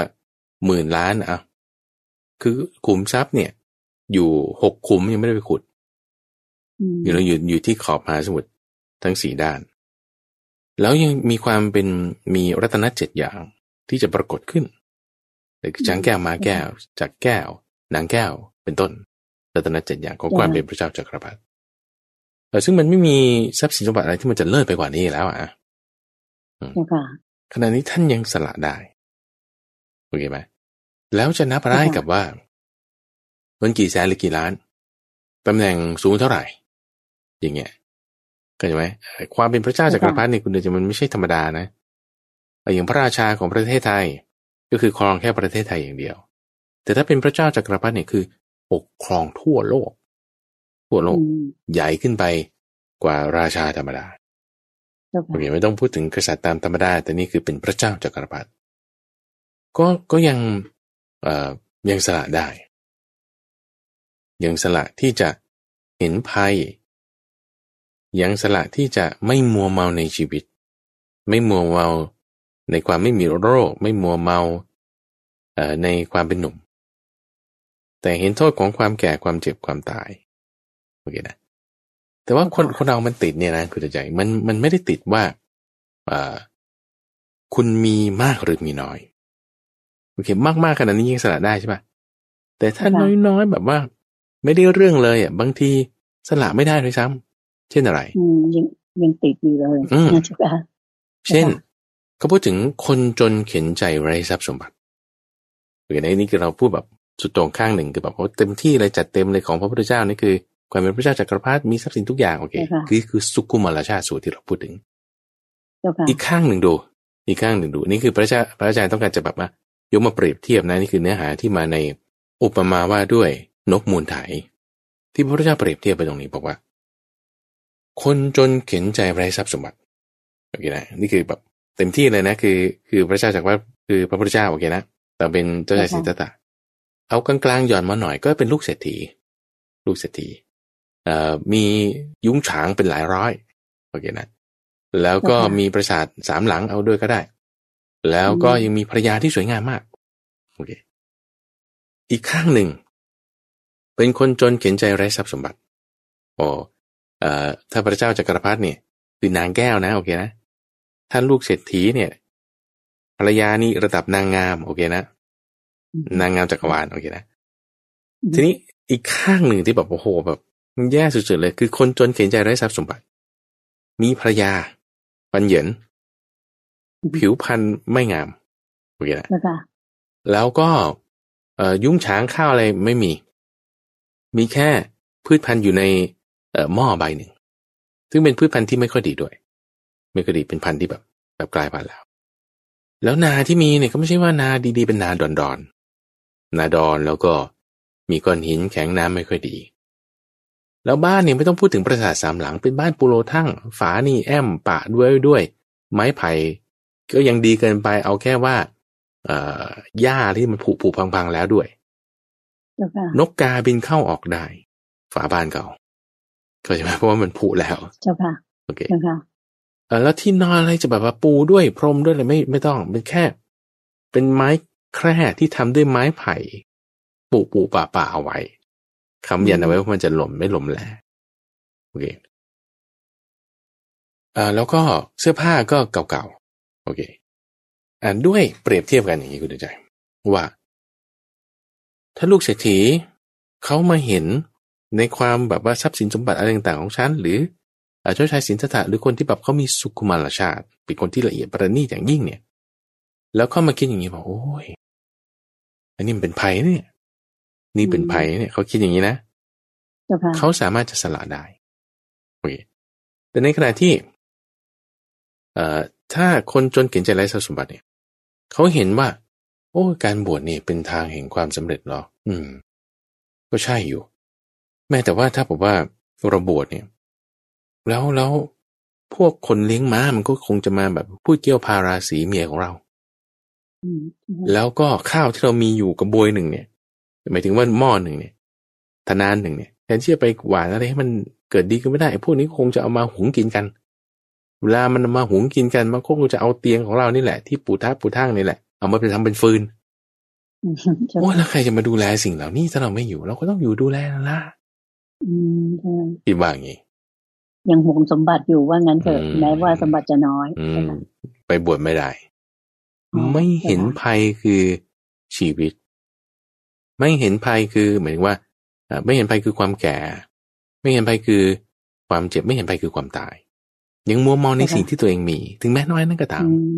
[SPEAKER 2] หมื่นล้านอะคือขุมทรัพย์เนี่ย อยู่หกขุมยังไม่ได้ไปขุดอยู่เราอยู่อยู่ที่ขอบมหาสมุทรทั้งสี่ด้าน แล้วยังมีความเป็นมีรัตนเจ็ดอย่างที่จะปรากฏขึ้นจางแก้วมาแก้วจากแก้ว นางแก้วเป็นต้น รัตนเจ็ดอย่างของความเป็นพระเจ้าจักรพรรดิแต่ซึ่งมันไม่มีทรัพย์สินสมบัติอะไรที่มันจะเลิศไปกว่านี้แล้วอะขณะนี้ท่านยังสละได้โอเคไหมแล้วจะนับได้กับว่าเงินกี่แสนหรือกี่ล้านตำแหน่งสูงเท่าไหร่ อย่างเงี้ย ก็ใช่ไหมความเป็นพระเจ้าจักรพรรดิเนี่ยคุณเดชมันไม่ใช่ธรรมดานะอย่างพระราชาของประเทศไทย ก็คือครองแค่ประเทศไทยอย่างเดียว แต่ถ้าเป็นพระเจ้าจักรพรรดิเนี่ยคือปกครองทั่วโลก ทั่วโลกใหญ่ขึ้นไปกว่าราชาธรรมดาโอเคไม่ต้องพูดถึงกษัตริย์ตามธรรมดา แต่นี่คือเป็นพระเจ้าจักรพรรดิก็ก็ยังเอ่อยังสละได้ ยังสละที่จะเห็นภัย ยังสละที่จะไม่มัวเมาในชีวิต ไม่มัวเมาในความไม่มีโรค ไม่มัวเมาเอ่อในความเป็นหนุ่ม แต่เห็นโทษของความแก่ความเจ็บความตายโอเคนะแต่ว่าคนคนเรามันติดเนี่ยนะคุณใจมันมันไม่ได้ติดว่าอ่าคุณมีมากหรือมีน้อยโอเคมากมากขนาดนี้ยังสละได้ใช่ปะแต่ถ้าน้อยๆแบบว่า ไม่ได้เรื่องเลยอะบางทีสละไม่ได้ด้วยซ้ำ เช่นอะไร
[SPEAKER 1] อืมยังยังติดอยู่เลยนะจ๊ะ
[SPEAKER 2] เช่นเขาพูดถึงคนจนเข็นใจไร้ทรัพย์สมบัติหรือในนี้คือเราพูดแบบสุดตรงข้างหนึ่งคือแบบว่าเต็มที่เลยจัดเต็มเลยของพระพุทธเจ้านี่คือความเป็นพระเจ้าจักรพรรดิมีทรัพย์สินทุกอย่างโอเคคือคือสุกุมารชาติสูตรที่เราพูดถึงอีกข้างหนึ่งดู อีกข้างหนึ่งดู นี่คือพระเจ้าพระอาจารย์ต้องการจะแบบว่ายกมาเปรียบเทียบนะนี่คือเนื้อหาที่มาในอุปมาว่าด้วยนกมูลไถที่พระพุทธเจ้าเปรียบเทียบไปตรงนี้บอกว่า คนจนเข็นใจไร้ทรัพย์สมบัติโอเคนะนี่คือแบบเต็มที่เลยนะ คือ คือพระเจ้าจากว่าคือพระพุทธเจ้าโอเคนะแต่เป็นเจ้าชายสิทธัตถะเอากลางๆหย่อนมาหน่อยก็เป็นลูกเศรษฐี ลูกเศรษฐีเอ่อมียุ้งฉางเป็นหลายร้อยโอเคนะแล้วก็มีปราสาทสามหลังเอาด้วยก็ได้ แล้วก็ยังมีภรรยาที่สวยงามมากโอเคอีกข้างหนึ่ง เป็นคนจนเข็นใจไร้ทรัพย์สมบัติโอ้เอ่อ ถ้าพระเจ้าจักรพรรดิเนี่ยคือนางแก้วนะโอเคนะ ท่านลูกเศรษฐีเนี่ยภรรยานี่ระดับนางงามโอเคนะ นางงามจักรวาลโอเคนะ ทีนี้อีกข้างหนึ่งที่แบบโอ้โหแบบมันแย่สุดๆเลย คือคนจนเข็นใจไร้ทรัพย์สมบัติ มีภรรยาปัญเหยินผิวพรรณไม่งามโอเคนะแล้วก็เอ่อยุ้งฉางข้าวอะไรไม่มี มีแค่พืชพันธุ์อยู่ในเอ่อ หม้อใบหนึ่ง ซึ่งเป็นพืชพันธุ์ที่ไม่ค่อยดีด้วย ไม่ค่อยดีเป็นพันธุ์ที่แบบแบบกลายพันธุ์แล้ว แล้วนาที่มีเนี่ยก็ไม่ใช่ว่านาดีๆเป็นนาดอนดอนนาดอนแล้วก็มีก้อนหินแข็งน้ำไม่ค่อยดี แล้วบ้านเนี่ยไม่ต้องพูดถึงปราสาทสามหลังเป็นบ้านปูโรทั้งฝานี่แอมปะด้วยด้วย ไม้ไผ่ก็ยังดีเกินไปเอาแค่ว่าเอ่อหญ้าที่มันผุผุพังๆแล้วด้วย นกกาบินเข้าออกได้ ฝาบ้านเก่า เข้าใจไหมเพราะว่ามันผุแล้ว
[SPEAKER 1] เจ้าค่ะ
[SPEAKER 2] โอเคเจ้าค่ะแล้วที่นอนอะไรจะแบบว่าปูด้วยพรมด้วยอะไรไม่ไม่ต้องเป็นแค่ เป็นไม้แคร่ที่ทำด้วยไม้ไผ่ปูปูป่าป่าเอาไว้คำยันเอาไว้ว่ามันจะหล่มไม่หล่มแหละโอเคอ่าแล้วก็เสื้อผ้าก็เก่าโอเคอ่านด้วยเปรียบเทียบกันอย่างนี้คุณใจว่า ถ้าลูกเศรษฐีเขามาเห็น ในความแบบว่าทรัพย์สินสมบัติอะไรต่างๆของฉันหรือเจ้าชายสินธัตถะหรือคนที่แบบเขามีสุขุมารชาติเป็นคนที่ละเอียดประณีตอย่างยิ่งเนี่ย แล้วเขามาคิดอย่างนี้บอกโอ้ยอันนี้มันเป็นภัยเนี่ย นี่เป็นภัยเนี่ยเขาคิดอย่างนี้นะเขาสามารถจะสละได้โอเคแต่ในขณะที่ เอ่อถ้าคนจนเขียนใจไร้ทรัพย์สมบัติเนี่ยเขาเห็นว่า โอ้การบวชนี่เป็นทางแห่งความสำเร็จหรอ อืม ก็ใช่อยู่ แม้แต่ว่าถ้าบอกว่าเราบวชเนี่ย แล้วแล้วพวกคนเลี้ยงม้ามันก็คงจะมาแบบพูดเกี่ยวพาราสีเมียของเรา
[SPEAKER 1] อืม
[SPEAKER 2] แล้วก็ข้าวที่เรามีอยู่กับบวยหนึ่งเนี่ยหมายถึงว่าหม้อหนึ่งเนี่ยธนานหนึ่งเนี่ยแทนที่จะไปหวานอะไรให้มันเกิดดีก็ไม่ได้ไอ้พวกนี้คงจะเอามาหุงกินกันเวลามันมาหุงกินกันมันคงจะเอาเตียงของเรานี่แหละที่ปูท้าปูทั้งนี่แหละเอามาไปทำเป็นฟืน
[SPEAKER 1] อืมใช่
[SPEAKER 2] โอ้ยแล้วใครจะมาดูแลสิ่งเหล่านี้ถ้าเราไม่อยู่ เราก็ต้องอยู่ดูแลนั่นละ
[SPEAKER 1] อืมใช่
[SPEAKER 2] คิดว่าอย่างนี้
[SPEAKER 1] ยังหวงสมบัติอยู่ว่างั้นเถอะ
[SPEAKER 2] อืม
[SPEAKER 1] แม้ว่าสมบัติจะน้อย
[SPEAKER 2] อื
[SPEAKER 1] ใช่
[SPEAKER 2] ม
[SPEAKER 1] ไหม
[SPEAKER 2] ไปบวชไม่ได้
[SPEAKER 1] อ๋อ
[SPEAKER 2] ไม่เห็น
[SPEAKER 1] ใช่ค่ะ
[SPEAKER 2] ภัยคือชีวิต ไม่เห็นภัยคือหมายถึงว่าอ่าไม่เห็นภัยคือความแก่ ไม่เห็นภัยคือความเจ็บไม่เห็นภัยคือความตาย ยังมัวมองในสิ่งที่ตัวเองมี ถึงแม้น้อยนั่นก็ตาม
[SPEAKER 1] อืม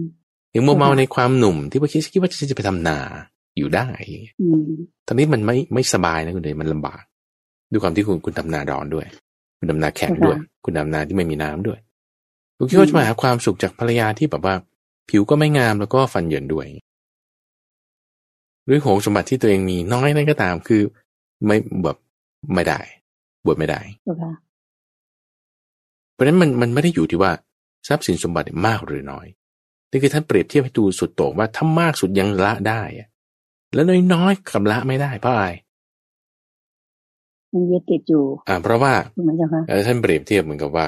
[SPEAKER 2] ยังมัวเมา
[SPEAKER 1] ค่ะ
[SPEAKER 2] ในความหนุ่ม ที่ว่าคิดคิดว่าจะจะไปทำนาอยู่ได้
[SPEAKER 1] อืม
[SPEAKER 2] ตอนนี้มันไม่ไม่สบายนะคุณเดยมันลำบาก ด้วยความที่คุณคุณทำนาดอนด้วย คุณทำนาแข็งด้วย คุณทำนาที่ไม่มีน้ำด้วยคุณคิดว่าจะมาหาความสุขจากภรรยาที่แบบว่า ผิวก็ไม่งามแล้วก็ฟันเหยินด้วยหรือโหงสมบัติที่ตัวเองมีน้อยนั่นก็ตามคือ ไม่แบบไม่ได้ บวชไม่ได้
[SPEAKER 1] เจ้าค่ะ
[SPEAKER 2] เพราะฉะนั้นมันมันไม่ได้อยู่ที่ว่าทรัพย์สินสมบัติมากหรือน้อยนี่คือท่านเปรียบเทียบให้ดูสุดโต่งว่าถ้ามากสุดยังละได้อะแล้วน้อยๆกับละไม่ได้เพราะอะไร
[SPEAKER 1] ยังยึดติดอยู่
[SPEAKER 2] อ่า เพราะว่า
[SPEAKER 1] ถูกไหมเจ้าค่ะ
[SPEAKER 2] เอ่อท่านเปรียบเทียบเหมือนกับว่า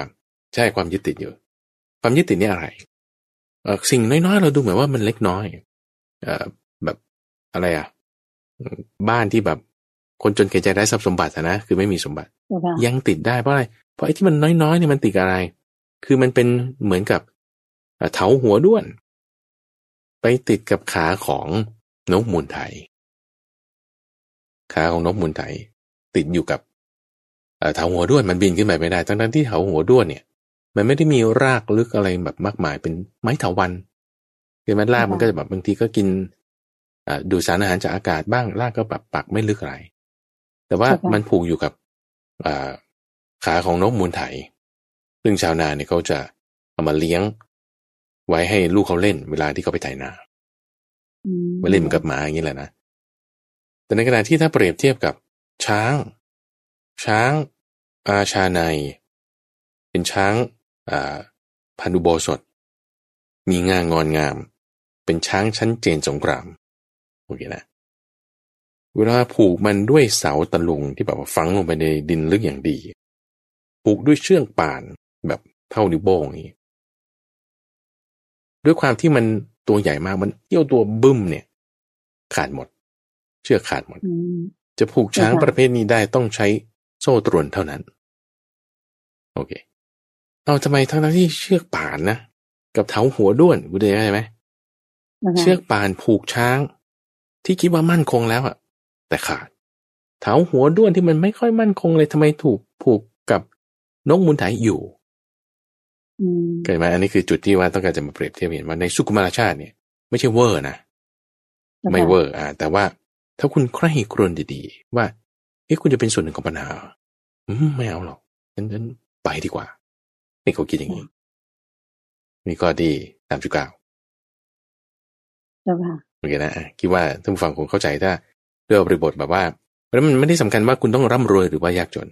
[SPEAKER 2] ใช่ความยึดติดอยู่ ความยึดติดนี่อะไรเออสิ่งน้อยๆเราดูเหมือนว่ามันเล็กน้อย เอ่อแบบอะไรอะอืมบ้านที่แบบคนจนเกรงใจได้ทรัพย์สมบัติอะนะคือไม่มีสมบัติ
[SPEAKER 1] เจ้าค่ะ
[SPEAKER 2] ยังติดได้เพราะอะไร เพราะไอ้ที่มันน้อยๆเนี่ยมันติดกับอะไร คือมันเป็นเหมือนกับเอ่อเถาหัวด้วน ไปติดกับขาของนกมูลไทยขาของนกมูลไทย ติดอยู่กับเอ่อเถาหัวด้วนมันบินขึ้นไปไม่ได้ ทั้งๆที่เถาหัวด้วนเนี่ย มันไม่ได้มีรากลึกอะไรแบบมากมายเป็นไม้เถาวันคือมันรากมันก็จะแบบบางทีก็กินอ่าดูดสารอาหารจากอากาศบ้างรากก็แบบปักไม่ลึกอะไร แต่ว่ามันผูกอยู่กับอ่าขาของนกมูลไถ ซึ่งชาวนาเนี่ยเขาจะเอามาเลี้ยง ไว้ให้ลูกเขาเล่น เวลาที่เขาไปไถนา
[SPEAKER 1] อืม
[SPEAKER 2] มาเล่นเหมือนกับหมาอย่างนี้แหละนะ แต่ในขณะที่ถ้าเปรียบเทียบกับ ช้าง ช้าง อาชาใน เป็นช้างพันธุโบสถ มีงางอนงาม เป็นช้างชั้นเจนสงครามโอเคนะเวลาผูกมันด้วยเสาตะลุงที่แบบว่าฝังลงไปในดินลึกอย่างดี ผูกด้วยเชือกป่านแบบเท่านิ้วโป้งองนี้ ด้วยความที่มันตัวใหญ่มากมันเที่ยวตัวบึ้มเนี่ย ขาดหมด เชือกขาดหมด จะผูกช้าง
[SPEAKER 1] ค่ะ
[SPEAKER 2] ประเภทนี้ได้ต้องใช้โซ่ตรวนเท่านั้น โอเค เอาทำไมทั้งทั้งๆที่เชือกป่านนะ กับเถาหัวด้วนกูได้ไหม
[SPEAKER 1] เจ้าค่ะ
[SPEAKER 2] เชือกป่านผูกช้าง ที่คิดว่ามั่นคงแล้วอะแต่ขาด เถาหัวด้วนที่มันไม่ค่อยมั่นคงเลยทำไมถูกผูกกับนกมูลไถอยู่
[SPEAKER 1] อืม
[SPEAKER 2] เกิดไหมอันนี้คือจุดที่ว่าต้องการจะมาเปรียบเทียบเห็นว่าในสุกุมารชาติเนี่ย ไม่ใช่เวอร์นะ
[SPEAKER 1] เจ้าค่ะ
[SPEAKER 2] ไม่เวอร์อ่าแต่ว่า ถ้าคุณใคร่ครวญดีๆ ว่าเฮ้ยคุณจะเป็นส่วนหนึ่งของปัญหาอืมไม่เอาหรอกฉันฉันไปดีกว่านี่เขาคิดอย่างนี้มีข้อดีสามจุดเก้า
[SPEAKER 1] เจ้าค่ะ
[SPEAKER 2] โอเคนะอะคิดว่าท่านผู้ฟังคงเข้าใจถ้าเรื่องบริบทแบบว่าเพราะฉะนั้นมันไม่ได้สำคัญว่าคุณต้องร่ำรวยหรือว่ายากจน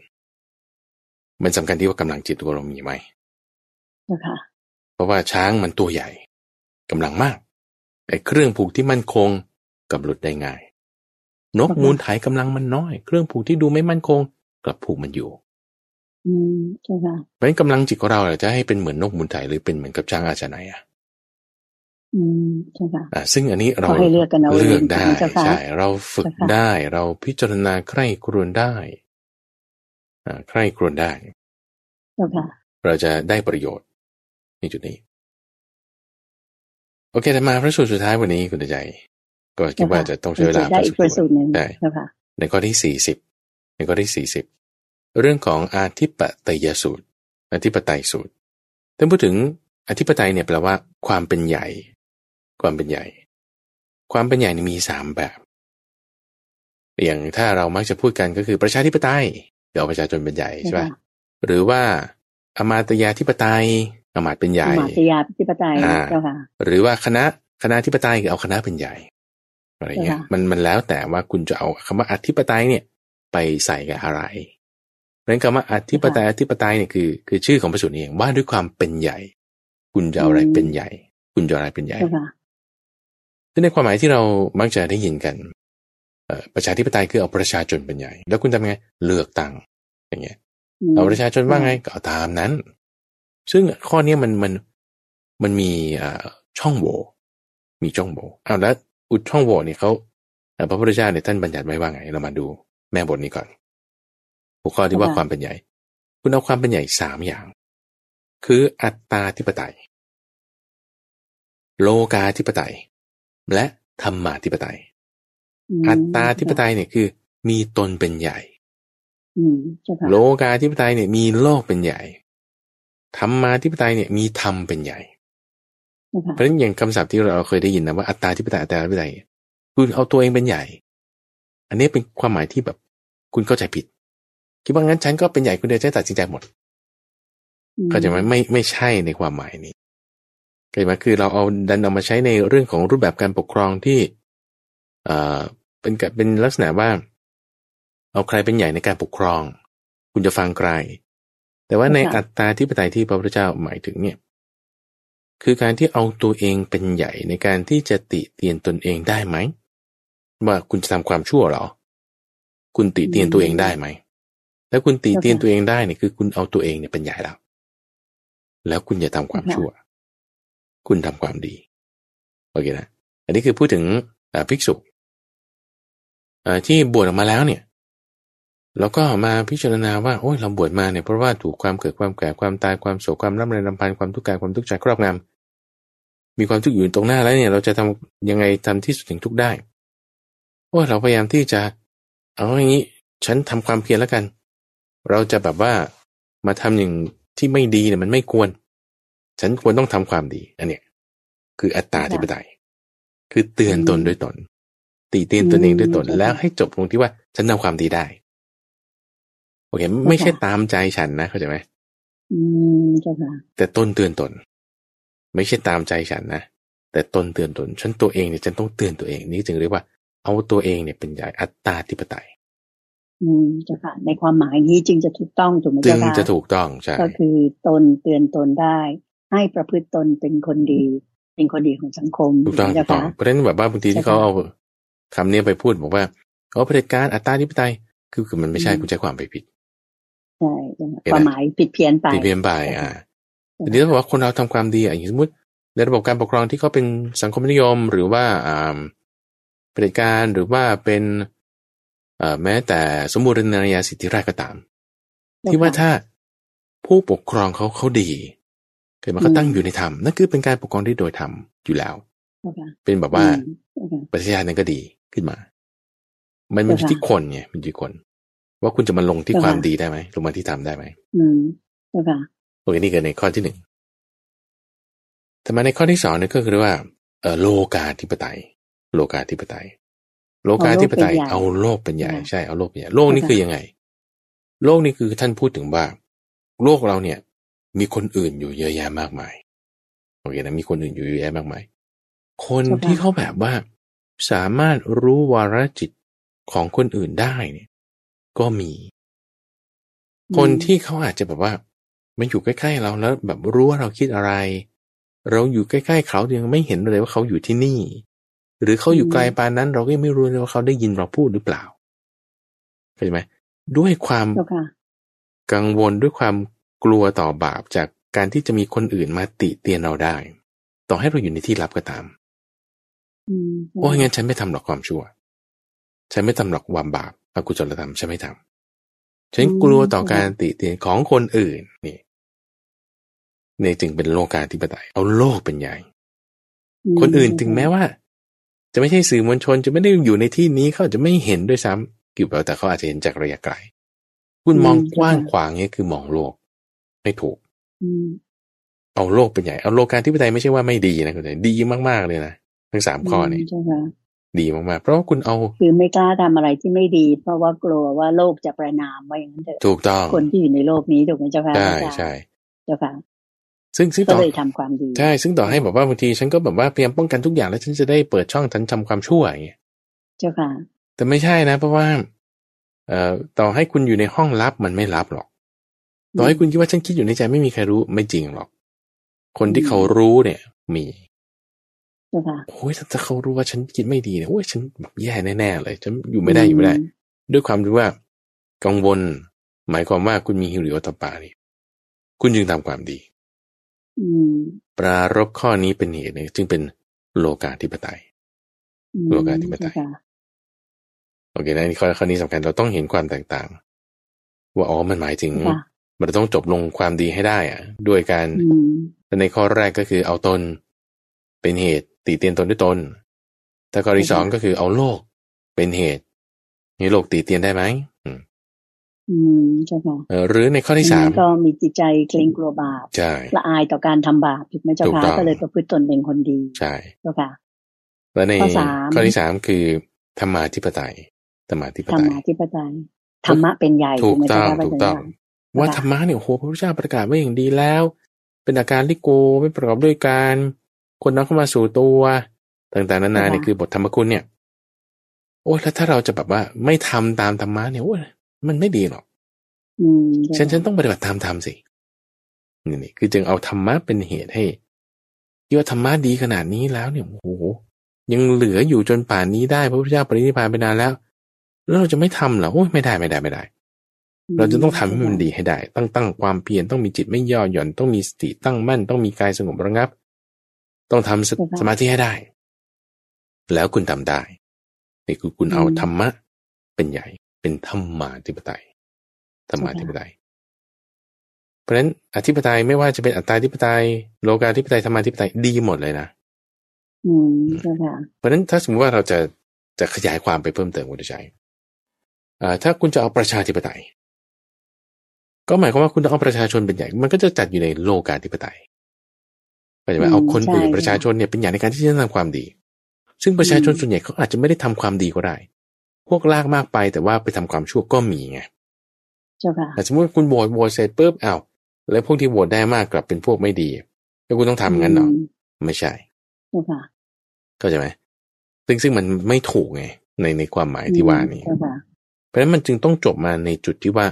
[SPEAKER 2] มันสำคัญที่ว่ากำลังจิตตัวเรามีไหม
[SPEAKER 1] เจ้าค่ะ
[SPEAKER 2] เพราะว่าช้างมันตัวใหญ่กำลังมากไอ้เครื่องผูกที่มั่นคงกับหลุดได้ง่าย นก
[SPEAKER 1] ครับ
[SPEAKER 2] มูลไถกำลังมันน้อย เครื่องผูกที่ดูไม่มั่นคงกลับผูกมันอยู่
[SPEAKER 1] อืมเจ้าค่ะ
[SPEAKER 2] เพราะฉะนั้นกำลังจิตของเราจะให้เป็นเหมือนนกมูลไถหรือเป็นเหมือนกับช้างอาชนัยอะ
[SPEAKER 1] อืมเจ้าค่ะ
[SPEAKER 2] อะซึ่งอันนี้เรา
[SPEAKER 1] ขอให้เลือกกันเอาเอง
[SPEAKER 2] เลือกได้
[SPEAKER 1] เจ้าค่ะ
[SPEAKER 2] ใช่เราฝึก
[SPEAKER 1] เจ้าค่ะ
[SPEAKER 2] ได้เราพิจารณาใคร่ครวญได้ อ่าใคร่ครวญได้
[SPEAKER 1] เจ้าค่ะ
[SPEAKER 2] เราจะได้ประโยชน์ในจุดนี้ โอเคแต่มาพระสูตรสุดท้ายวันนี้คุณใจ ก็คิดว่าจะต้องใช้เวลา
[SPEAKER 1] ได้
[SPEAKER 2] พอ
[SPEAKER 1] อี
[SPEAKER 2] ส
[SPEAKER 1] ก
[SPEAKER 2] ม
[SPEAKER 1] ประ
[SPEAKER 2] ค
[SPEAKER 1] สู
[SPEAKER 2] ว
[SPEAKER 1] ตรหนึ่ง
[SPEAKER 2] ใช่
[SPEAKER 1] เจ้าค่ะ
[SPEAKER 2] ในข้อที่สี่สิบในข้อที่สี่สิบเรื่องของอาธิปไตยสูตรอธิปไตยสูตรท่านพูดถึงอธิปไตยเนี่ยแปลว่า ความเป็นใหญ่ ความเป็นใหญ่ ความเป็นใหญ่นี่มีสามแบบ อย่างถ้าเรามักจะพูดกันก็คือประชาธิปไตย เดี๋ยวประชาชนเป็นใหญ่ใช่ไหม
[SPEAKER 1] ค่ะ
[SPEAKER 2] หรือว่าอมาตยาธิปไตยอมาตย์เป็นใหญ่
[SPEAKER 1] อมาตยาธิปไตย
[SPEAKER 2] อ่า
[SPEAKER 1] เจ้าค่ะ
[SPEAKER 2] หรือว่าคณะคณะธิปไตยคือเอาคณะเป็นใหญ่ อะไรเงี้ย
[SPEAKER 1] ค่ะ
[SPEAKER 2] มันมันแล้วแต่ว่าคุณจะเอาคำว่าอธิปไตยเนี่ย ไปใส่กับอะไรเพราะฉะนั้นคำว่าอธิปไตยอธิปไตยเนี่ยคือคือชื่อของพระสูตรนี้เองว่าด้วยความเป็นใหญ่ คุณจะเอาอะไรเป็นใหญ่ คุณจะเอาอะไรเป็นใหญ่
[SPEAKER 1] เจ้าค่ะ
[SPEAKER 2] ซึ่งในความหมายที่เรามักจะได้ยินกันเอ่อประชาธิปไตยคือเอาประชาชนเป็นใหญ่ แล้วคุณทำไงเลือกตั้งอย่างเงี้ย
[SPEAKER 1] ม
[SPEAKER 2] เอาประชาชนว่าไงก็เอาตามนั้น ซึ่งข้อเนี้ยมันมันมันมีอ่าช่องโหว่มีช่องโหว่อ้าวแล้ว อุดช่องโหว่เนี่ยเขาเอ่อพระพุทธเจ้าเนี่ยท่านบัญญัติไว้ว่าไง เรามาดูแม่บทนี้ก่อน หัวข้อที่ว่าความเป็นใหญ่ คุณเอาความเป็นใหญ่สามอย่าง คืออัตตาธิปไตย โลกาธิปไตย และธรรมาธิปไตย
[SPEAKER 1] ม
[SPEAKER 2] อัตตาธิปไตยเนี่ยคือ มีตนเป็นใหญ่
[SPEAKER 1] อืมเจ้าค่ะ
[SPEAKER 2] โลกาธิปไตยเนี่ยมีโลกเป็นใหญ่ธรรมาธิปไตยเนี่ยมีธรรมเป็นใหญ่
[SPEAKER 1] เจ้าค่ะ
[SPEAKER 2] เพราะฉะนั้นอย่างคำศัพท์ที่เราเคยได้ยินนะว่าอัตตาธิปไตยอัตตาธิปไตยคุณเอาตัวเองเป็นใหญ่ อันนี้เป็นความหมายที่แบบคุณเข้าใจผิด คิดว่างั้นฉันก็เป็นใหญ่คุณเดียวจะตัดสินใจหมดเข้าใจไหมไม่ไม่ใช่ในความหมายนี้เข้าใจไหมคือเราเอาดันเอามาใช้ในเรื่องของรูปแบบการปกครองที่เอ่อเป็นกับเป็นลักษณะว่า เอาใครเป็นใหญ่ในการปกครอง คุณจะฟังใคร แต่ว่าในอัตตาธิปไตยที่พระพุทธเจ้าหมายถึงเนี่ย คือการที่เอาตัวเองเป็นใหญ่ในการที่จะติเตียนตนเองได้ไหมว่าคุณจะทำความชั่วเหรอ คุณติเตียนตัวเองได้ไหมแล้วคุณติเตียนตัวเองได้เนี่ยคือ คุณเอาตัวเองเนี่ยเป็นใหญ่แล้ว แล้วคุณอย่าทำความชั่ว คุณทำความดีโอเคนะอันนี้คือพูดถึงอ่าภิกษุอ่าที่บวชออกมาแล้วเนี่ย แล้วก็มาพิจารณาว่าโอ้ยเราบวชมาเนี่ยเพราะว่าถูกความเกิดความแก่ความตายความโศกความร่ำไรรำพันความทุกข์กายความทุกข์ใจครอบงำมีความทุกข์อยู่ตรงหน้าแล้วเนี่ย เราจะทำยังไงทำที่สุดถึงทุกข์ได้โอ้ยเราพยายามที่จะเอาอย่างนี้ ฉันทำความเพียรแล้วกัน เราจะแบบว่ามาทำอย่างที่ไม่ดีเนี่ยมันไม่ควร ฉันควรต้องทำความดีอันเนี้ยคืออัตตาธิปไตยคือเตือนตนด้วยตน ตีเตียนตนเองด้วยตนแล้วให้จบลงที่ว่าฉันทำความดีได้ โอเคไม่ใช่ตามใจฉันนะเข้าใจไหม
[SPEAKER 1] อืมเจ้าค่ะ
[SPEAKER 2] แต่ต้นเตือนตน ไม่ใช่ตามใจฉันนะแต่ตนเตือนตน ฉันตัวเองเนี่ยฉันต้องเตือนตัวเองนี่จึงเรียกว่า เอาตัวเองเนี่ยเป็นใหญ่อัตตาธิปไตย
[SPEAKER 1] อืมเจ้าค่ะ ในความหมายนี้จึงจะถูกต้องถูกไหม
[SPEAKER 2] จึ
[SPEAKER 1] เจ้างค่ะ
[SPEAKER 2] จะถูกต้องใช่
[SPEAKER 1] ก็คือตนเตือนตนได้ ให้ประพฤติตนเป็นคนดี เป็นคนดีของสังคม
[SPEAKER 2] ถูกต้องถู
[SPEAKER 1] เจ้าก
[SPEAKER 2] ต้อง
[SPEAKER 1] ค่ะ
[SPEAKER 2] เพราะฉะนั้นแบบว่าบางทีที่เขาเอาคำนี้ไปพูดบอกว่าเอาเผด็จการอัตตาธิปไตยคือคือมันไม่ใช่
[SPEAKER 1] อืม
[SPEAKER 2] คุณใช้ความไปผิด
[SPEAKER 1] ใช่เจ้าค่ะ
[SPEAKER 2] เห็นไหม
[SPEAKER 1] ความหมายผิดเพี้ยนไป
[SPEAKER 2] ตีเพียนไปอ่าทีนี้ถ้าบอกว่าคนเราทำความดีอะอย่างสมมติในระบบการปกครองที่เขาเป็นสังคมนิยมหรือว่าอ่าเผด็จการหรือว่าเป็นเอ่อแม้แต่สมบูรณาญาสิทธิราชย์ก็ตาม ที่ว่าถ้าผู้ปกครองเขาเขาดีเกิดมาเขาตั้งอยู่ในธรรมนั่นคือเป็นการปกครองที่โดยธรรมอยู่แล้ว
[SPEAKER 1] เจ้าค่ะ
[SPEAKER 2] เป็นแบบว่า
[SPEAKER 1] อืมเจ้าค่ะ
[SPEAKER 2] ประเทศชาตินั้นก็ดีขึ้นมา มันมันอยู่ที่คนไงมันอยู่ที่คน ว่าคุณจะมาลงที่
[SPEAKER 1] เจ้าค่ะ
[SPEAKER 2] ความดีได้ไหมลงมาที่ธรรมได้ไหม
[SPEAKER 1] อืมเจ้าค่ะ
[SPEAKER 2] โอเคนี่คือในข้อที่หนึ่งแต่มาในข้อที่สองนี่ก็คือว่าเออโลกาธิปไตย โลกาธิปไตย โลกาธิปไตยเอาโลกเป็นใหญ่ใช่เอาโลกเป็นใหญ่โลกนี่คือยังไง โลกนี่คือท่านพูดถึงว่า โลกเราเนี่ย มีคนอื่นอยู่เยอะแยะมากมายโอเคนะมีคนอื่นอยู่เยอะแยะมากมาย คนที่เขาแบบว่าสามารถรู้วาระจิตของคนอื่นได้เนี่ย ก็มี คนที่เขาอาจจะแบบว่ามันอยู่ใกล้ๆเราแล้ว แบบรู้ว่าเราคิดอะไร เราอยู่ใกล้ๆเขายังไม่เห็นเลยว่าเขาอยู่ที่นี่ หรือเขาอยู่ไกลปานนั้น เราก็ยังไม่รู้เลยว่าเขาได้ยินเราพูดหรือเปล่าเข้าใจไหมด้วยความ
[SPEAKER 1] เจ้าค่ะ
[SPEAKER 2] กังวลด้วยความกลัวต่อบาปจากการที่จะมีคนอื่นมาติเตียนเราได้ ต่อให้เราอยู่ในที่ลับก็ตาม
[SPEAKER 1] อืม
[SPEAKER 2] โอ้ยงั้นฉันไม่ทำหรอกความชั่ว ฉันไม่ทำหรอกความบาป อกุศลธรรมฉันไม่ทำฉันกลัวต่อการติเตียนของคนอื่นนี่เนี่ยจึงเป็นโลกาธิปไตยเอาโลกเป็นใหญ่
[SPEAKER 1] ม
[SPEAKER 2] คนอื่นถึงแม้ว่า จะไม่ใช่สื่อมวลชนจะไม่ได้อยู่ในที่นี้เขาอาจจะไม่เห็นด้วยซ้ำกี่แบบแต่เขาอาจจะเห็นจากระยะไกล คุณมองกว้างขวางเนี่ยคือมองโลก ไม่ถูก
[SPEAKER 1] อืม
[SPEAKER 2] เอาโลกเป็นใหญ่ เอาโลกาธิปไตยไม่ใช่ว่าไม่ดีนะคุณใจดีมากๆเลยนะทั้งสามข้อนี่
[SPEAKER 1] เจ้าค่ะ
[SPEAKER 2] ดีมากๆ เพราะว่าคุณเอา
[SPEAKER 1] คือไม่กล้าทำอะไรที่ไม่ดี เพราะว่ากลัวว่าโลกจะประนามว่าอย่างนั้นเถอะ
[SPEAKER 2] ถูกต้อง
[SPEAKER 1] คนที่อยู่ในโลกนี้ถูกไหมเจ้าค่ะ
[SPEAKER 2] ใช่
[SPEAKER 1] อาจารย์
[SPEAKER 2] ใช่
[SPEAKER 1] เจ้าค่ะ
[SPEAKER 2] ซึ่งซึ่ง
[SPEAKER 1] ก็
[SPEAKER 2] ต่อ
[SPEAKER 1] เลยทำความดี
[SPEAKER 2] ใช่ซึ่งต่อให้แบบว่าบางทีฉันก็แบบว่าพยายามป้องกันทุกอย่างแล้วฉันจะได้เปิดช่องฉันทำความชั่วอย่างเงี้ย
[SPEAKER 1] เจ้าค่ะ
[SPEAKER 2] แต่ไม่ใช่นะ เพราะว่า เอ่อต่อให้คุณอยู่ในห้องลับมันไม่ลับหรอกต่อให้คุณคิดว่าฉันคิดอยู่ในใจไม่มีใครรู้ไม่จริงหรอก คนที่เขารู้เนี่ย มี
[SPEAKER 1] เจ้าค่ะ
[SPEAKER 2] โอ้ยถ้าเขารู้ว่าฉันคิดไม่ดีเนี่ยโอ้ยฉันแบบแย่แน่ๆเลย ฉันอยู่ไม่ได้อยู่ไม่ได้ ด้วยความที่ว่ากังวล หมายความว่าคุณมีฮิริโอตปานี่คุณจึงทำความดี
[SPEAKER 1] อืม
[SPEAKER 2] ปรารบข้อนี้เป็นเหตุเนี่ยจึงเป็นโลกาธิปไตย
[SPEAKER 1] อืม
[SPEAKER 2] โลกาธิปไตย
[SPEAKER 1] เจ้าค่ะ
[SPEAKER 2] โอเคนะอันนี้ข้อข้อนี้สำคัญเราต้องเห็นความแตกต่าง ว่าอ๋อมันหมายถึง
[SPEAKER 1] ค่ะ
[SPEAKER 2] มันต้องจบลงความดีให้ได้อะด้วยการ
[SPEAKER 1] อืม
[SPEAKER 2] ในข้อแรกก็คือเอาตนเป็นเหตุ ตีเตียนตนด้วยตน แต่ข้อที่สองก็คือเอาโลกเป็นเหตุนี่โลกตีเตียนได้ไหมอืม
[SPEAKER 1] อืมเจ้าค่ะ
[SPEAKER 2] เอ่อหรือในข้อที่สาม
[SPEAKER 1] ก็มีจิตใจเกรงกลัวบาป
[SPEAKER 2] ใช่
[SPEAKER 1] ละอายต่อการทำบาปถูกไหมเจ้า
[SPEAKER 2] ถูก
[SPEAKER 1] ค่ะ
[SPEAKER 2] ต้อง
[SPEAKER 1] ก็เลยประพฤติตนเป็นคนดี
[SPEAKER 2] ใช่
[SPEAKER 1] เจ้าค่ะ
[SPEAKER 2] แล้วใน
[SPEAKER 1] ข้อสาม
[SPEAKER 2] ข้อที่สามคือธรรมาธิปไตยธรรมาธิป
[SPEAKER 1] ธรร
[SPEAKER 2] ไตย
[SPEAKER 1] มาธิปไตยธรรมะเป็นใหญ่
[SPEAKER 2] ถูก
[SPEAKER 1] ไหม
[SPEAKER 2] ต้
[SPEAKER 1] เจ้า
[SPEAKER 2] อง
[SPEAKER 1] ค่ะพระ
[SPEAKER 2] ถูก
[SPEAKER 1] อาจารย์
[SPEAKER 2] ต้อง
[SPEAKER 1] ค่ะ
[SPEAKER 2] ว่าธรรมะเนี่ยโอ้โหพระพุทธเจ้าประกาศไว้อย่างดีแล้ว เป็นอาการลิโกไม่ประกอบด้วยการ คนน้อมเข้ามาสู่ตัวต่างๆนานาเนี่ยคือบทธรรมคุณเนี่ย โอ้ยแล้วถ้าเราจะแบบว่าไม่ทำตามธรรมะเนี่ยโอ้ยมันไม่ดีหรอก
[SPEAKER 1] อืม
[SPEAKER 2] ฉันฉันต้องปฏิบัติตามธรรมสินี่นี่คือจึงเอาธรรมะเป็นเหตุให้คิดว่าธรรมะดีขนาดนี้แล้วเนี่ยโอ้โหยังเหลืออยู่จนป่านนี้ได้พระพุทธเจ้าปรินิพพานไปนานแล้ว แล้วเราจะไม่ทำเหรอโอ้ยไม่ได้ไม่ได้ไม่ได้ เราจะต้องทำให้มันดีให้ได้ ตั้งตั้งความเพียรต้องมีจิตไม่ย่อหย่อนต้องมีสติตั้งมั่นต้องมีกายสงบระงับ ต้องทำสสมาธิให้ได้ แล้วคุณทำได้นี่คือคุณเอาธรรมะเป็นใหญ่ เป็นธรรมาธิปไตยธรรมาธิปไตย เพราะฉะนั้นอธิปไตยไม่ว่าจะเป็นอัตตาธิปไตยโลกาธิปไตยธรรมาธิปไตยดีหมดเลยนะ
[SPEAKER 1] อืมเจ้าค่ะ
[SPEAKER 2] เพราะฉะนั้นถ้าสมมติว่าเราจะจะขยายความไปเพิ่มเติมคุณใจอ่าถ้าคุณจะเอาประชาธิปไตย ก็หมายความว่าคุณต้องเอาประชาชนเป็นใหญ่ มันก็จะจัดอยู่ในโลกาธิปไตย เข้าใจไหมเอาคนอื่นประชาชนเนี่ยเป็นใหญ่ในการที่จะทำความดี ซึ่งประชาชนส่วนใหญ่เขาอาจจะไม่ได้ทำความดีก็ได้ พวกลากมากไปแต่ว่าไปทำความชั่วก็มีไง
[SPEAKER 1] เจ้าค่ะ
[SPEAKER 2] แต่สมมติว่าคุณโหวตโหวตเสร็จปุ๊บอ้าวแล้วพวกที่โหวตได้มากกลับเป็นพวกไม่ดีแล้วคุณต้องทำงั้นเหรอไม่ใช่
[SPEAKER 1] เจ้าค่ะ
[SPEAKER 2] เข้าใจไหมซึ่งซึ่งมันไม่ถูกไงในในความหมายที่ว่านี้
[SPEAKER 1] เจ้าค่ะ
[SPEAKER 2] เพราะฉะนั้นมันจึงต้องจบมาในจุดที่ว่า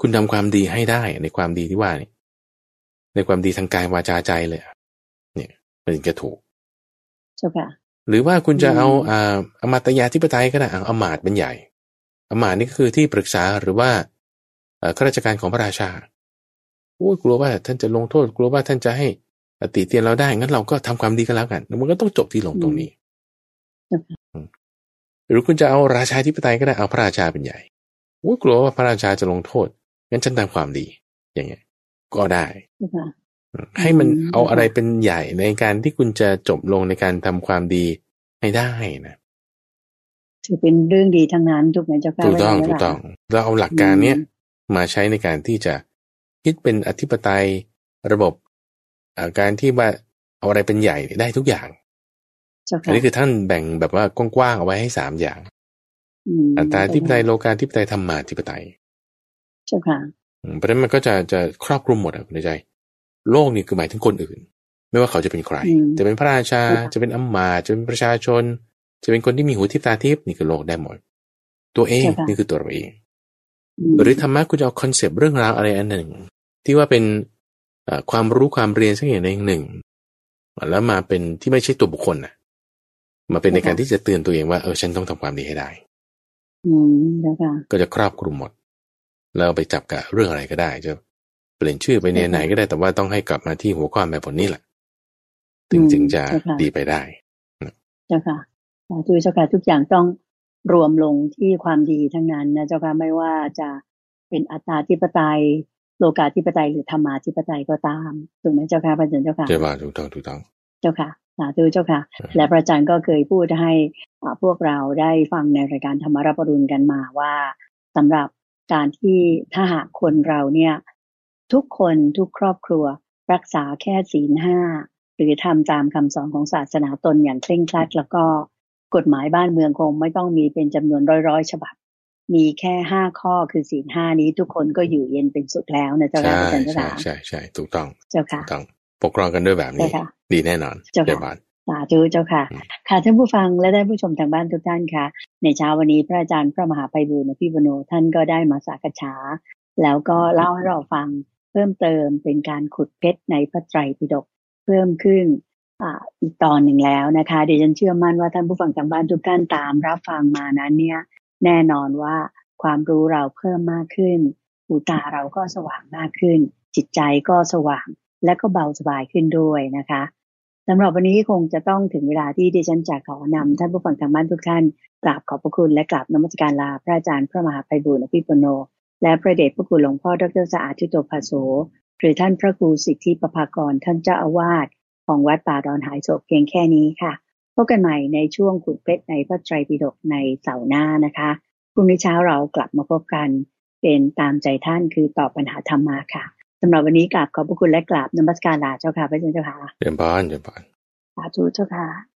[SPEAKER 2] คุณทำความดีให้ได้ในความดีที่ว่านี่ในความดีทางกายวาจาใจเลยอะเนี่ย มันถึงจะถูก
[SPEAKER 1] เจ้าค่ะ
[SPEAKER 2] หรือว่าคุณจะเอา
[SPEAKER 1] อืม
[SPEAKER 2] อ่าอมาตยาธิปไตยก็ได้เอาอมาตย์เป็นใหญ่อมาตย์นี่ก็คือที่ปรึกษาหรือว่าเอ่อข้าราชการของพระราชาโอ้ยกลัวว่าท่านจะลงโทษ กลัวว่าท่านจะให้อติเตียนเราได้งั้นเราก็ทำความดีกันแล้วกันแล้วมันก็ต้องจบที่ลงตรงนี้
[SPEAKER 1] อืม
[SPEAKER 2] อืมหรือคุณจะเอาราชาธิปไตยก็ได้เอาพระราชาเป็นใหญ่โอ้ยกลัวว่าพระราชาจะลงโทษงั้นฉันทำความดี อย่างเงี้ยก็ได้
[SPEAKER 1] เจ้าค่ะ
[SPEAKER 2] อืม ให้มัน
[SPEAKER 1] อืม
[SPEAKER 2] เอาอะไรเป็นใหญ่ในการที่คุณจะจบลงในการทำความดีให้ได้นะ
[SPEAKER 1] ถือเป็นเรื่องดีทั้งนั้นถูกไหมเจ้าค่ะ
[SPEAKER 2] ถูกต้อง
[SPEAKER 1] พระาจารย์
[SPEAKER 2] ถูกต้องเราเอาหลักการเนี้ยมาใช้ในการที่จะคิดเป็นอธิปไตยระบบเอ่อการที่ว่าเอาอะไรเป็นใหญ่ได้ทุกอย่าง
[SPEAKER 1] เจ้า
[SPEAKER 2] อั
[SPEAKER 1] ค่ะ
[SPEAKER 2] นนี้คือท่านแบ่งแบบว่ากว้างๆเอาไว้ให้สามอย่างอัตตาธิปไตยโลกาธิปไตยธรรมาธิปไตย
[SPEAKER 1] เจ้าค่ะ
[SPEAKER 2] อืมเพราะฉะนั้นมันก็จะจะครอบคลุมหมดอะคุณใจ โลกนี่คือหมายถึงคนอื่น ไม่ว่าเขาจะเป็นใคร
[SPEAKER 1] อืม
[SPEAKER 2] จะเป็นพระราชา
[SPEAKER 1] ค่ะ
[SPEAKER 2] จะเป็นอำมาตย์จะเป็นประชาชน จะเป็นคนที่มีหูทิพย์ตาทิพย์นี่คือโลกได้หมดตัวเองนี่คือตัวเราเองหรือธรรมะคุณจะเอา concept เรื่องราวอะไรอันหนึ่ง ที่ว่าเป็นเอ่อความรู้ความเรียนสักอย่างใดอย่างหนึ่งแล้วมาเป็นที่ไม่ใช่ตัวบุคคลนะมาเป็นในการที่จะเตือนตัวเองว่าเออฉันต้องทำความดีให้ได้
[SPEAKER 1] อืมเจ้าค่ะ
[SPEAKER 2] ก็จะครอบคลุมหมด แล้วเอาไปจับกับเรื่องอะไรก็ได้ จะเปลี่ยนชื่อไปในไหนก็ได้แต่ว่าต้องให้กลับมาที่หัวข้อแบบผลนี้แหละถึง
[SPEAKER 1] อืม
[SPEAKER 2] จึงจะ
[SPEAKER 1] ใช่ค่ะ
[SPEAKER 2] ดีไปได้
[SPEAKER 1] เจ้าค่ะสาธุเจ้าค่ะทุกอย่างต้องรวมลงที่ความดีทั้งนั้นนะเจ้าค่ะไม่ว่าจะเป็นอัตตาธิปไตยโลกาธิปไตยหรือธรรมาธิปไตยก็ตามถูกไหมเจ้าค่ะพระอาจารย์เจ้าค่ะ
[SPEAKER 2] ใช่ป่ะถูกต้องถูกต้อง
[SPEAKER 1] เจ้าค่ะสาธุเจ้าค่ะ
[SPEAKER 2] ครับ
[SPEAKER 1] และพระอาจารย์ก็เคยพูดให้อ่าพวกเราได้ฟังในรายการธรรมรับปรุณกันมาว่าสำหรับการที่ถ้าหากคนเราเนี่ย ทุกคนทุกครอบครัว รักษาแค่ศีลห้าหรือทำตามคำสอนของศาสนาตนอย่างเคร่งครัด แล้วก็กฎหมายบ้านเมืองคงไม่ต้องมีเป็นจำนวนร้อยๆ ฉบับ มีแค่ห้าข้อคือศีลห้านี้ ทุกคนก็อยู่เย็นเป็นสุขแล้วนะเจ้า
[SPEAKER 2] ใช่
[SPEAKER 1] ค่ะพระอาจารย์เจ้า
[SPEAKER 2] ใช่
[SPEAKER 1] ค่ะ
[SPEAKER 2] ใช่ใช่ถูกต้อง
[SPEAKER 1] เจ้า
[SPEAKER 2] ถู
[SPEAKER 1] ค่ะ
[SPEAKER 2] กต้องปกครองกันด้วยแบบนี้
[SPEAKER 1] ใช่ค่ะ
[SPEAKER 2] ดีแน่นอน
[SPEAKER 1] เจ้าค่ะ
[SPEAKER 2] เดี๋ยวบาน
[SPEAKER 1] สาธุเจ้าค่ะ
[SPEAKER 2] อืม
[SPEAKER 1] ค่ะท่านผู้ฟังและท่านผู้ชมทางบ้านทุกท่านค่ะ ในเช้าวันนี้พระอาจารย์พระมหาไพบูลย์อภิปุโนท่านก็ได้มาสักษาแล้วก็เล่าให้เราฟัง เพิ่มเติมเป็นการขุดเพชรในพระไตรปิฎกเพิ่มขึ้นออีกตอนหนึ่งแล้วนะคะเดี๋ยวฉันเชื่อมั่นว่าท่านผู้ฟังทางบ้านทุกท่านตามรับฟังมานั้นเนี่ยแน่นอนว่าความรู้เราเพิ่มมากขึ้นหูตาเราก็สว่างมากขึ้น จิตใจก็สว่างและก็เบาสบายขึ้นด้วยนะคะสำหรับวันนี้คงจะต้องถึงเวลาที่ดิฉันจะขอนำท่านผู้ฟังทางบ้านทุกท่านกราบขอบพระคุณและกราบนมัสการลาพระอาจารย์พระมหาไพบูลย์อภิปุโน และพระเดชพระคุณหลวงพ่อดรสะอาดทิโตภาโสหรือท่านพระครูสิทธิประภากรท่านเจ้าอาวาสของวัดป่าดอนหายโศกเพียงแค่นี้ค่ะ พบกันใหม่ในช่วงขุดเพชรในพระไตรปิฎกในเสาร์หน้านะคะพรุ่งนี้เช้าเรากลับมาพบกัน เป็นตามใจท่านคือตอบปัญหาธรรมาค่ะสำหรับวันนี้กราบขอบพระคุณและกราบนมัสการลาเจ้าค่ะพระอาจารย์เจ้าค่ะ
[SPEAKER 2] เดี๋ยวบานเดี๋ยวบาน
[SPEAKER 1] สาธุเจ้าค่ะ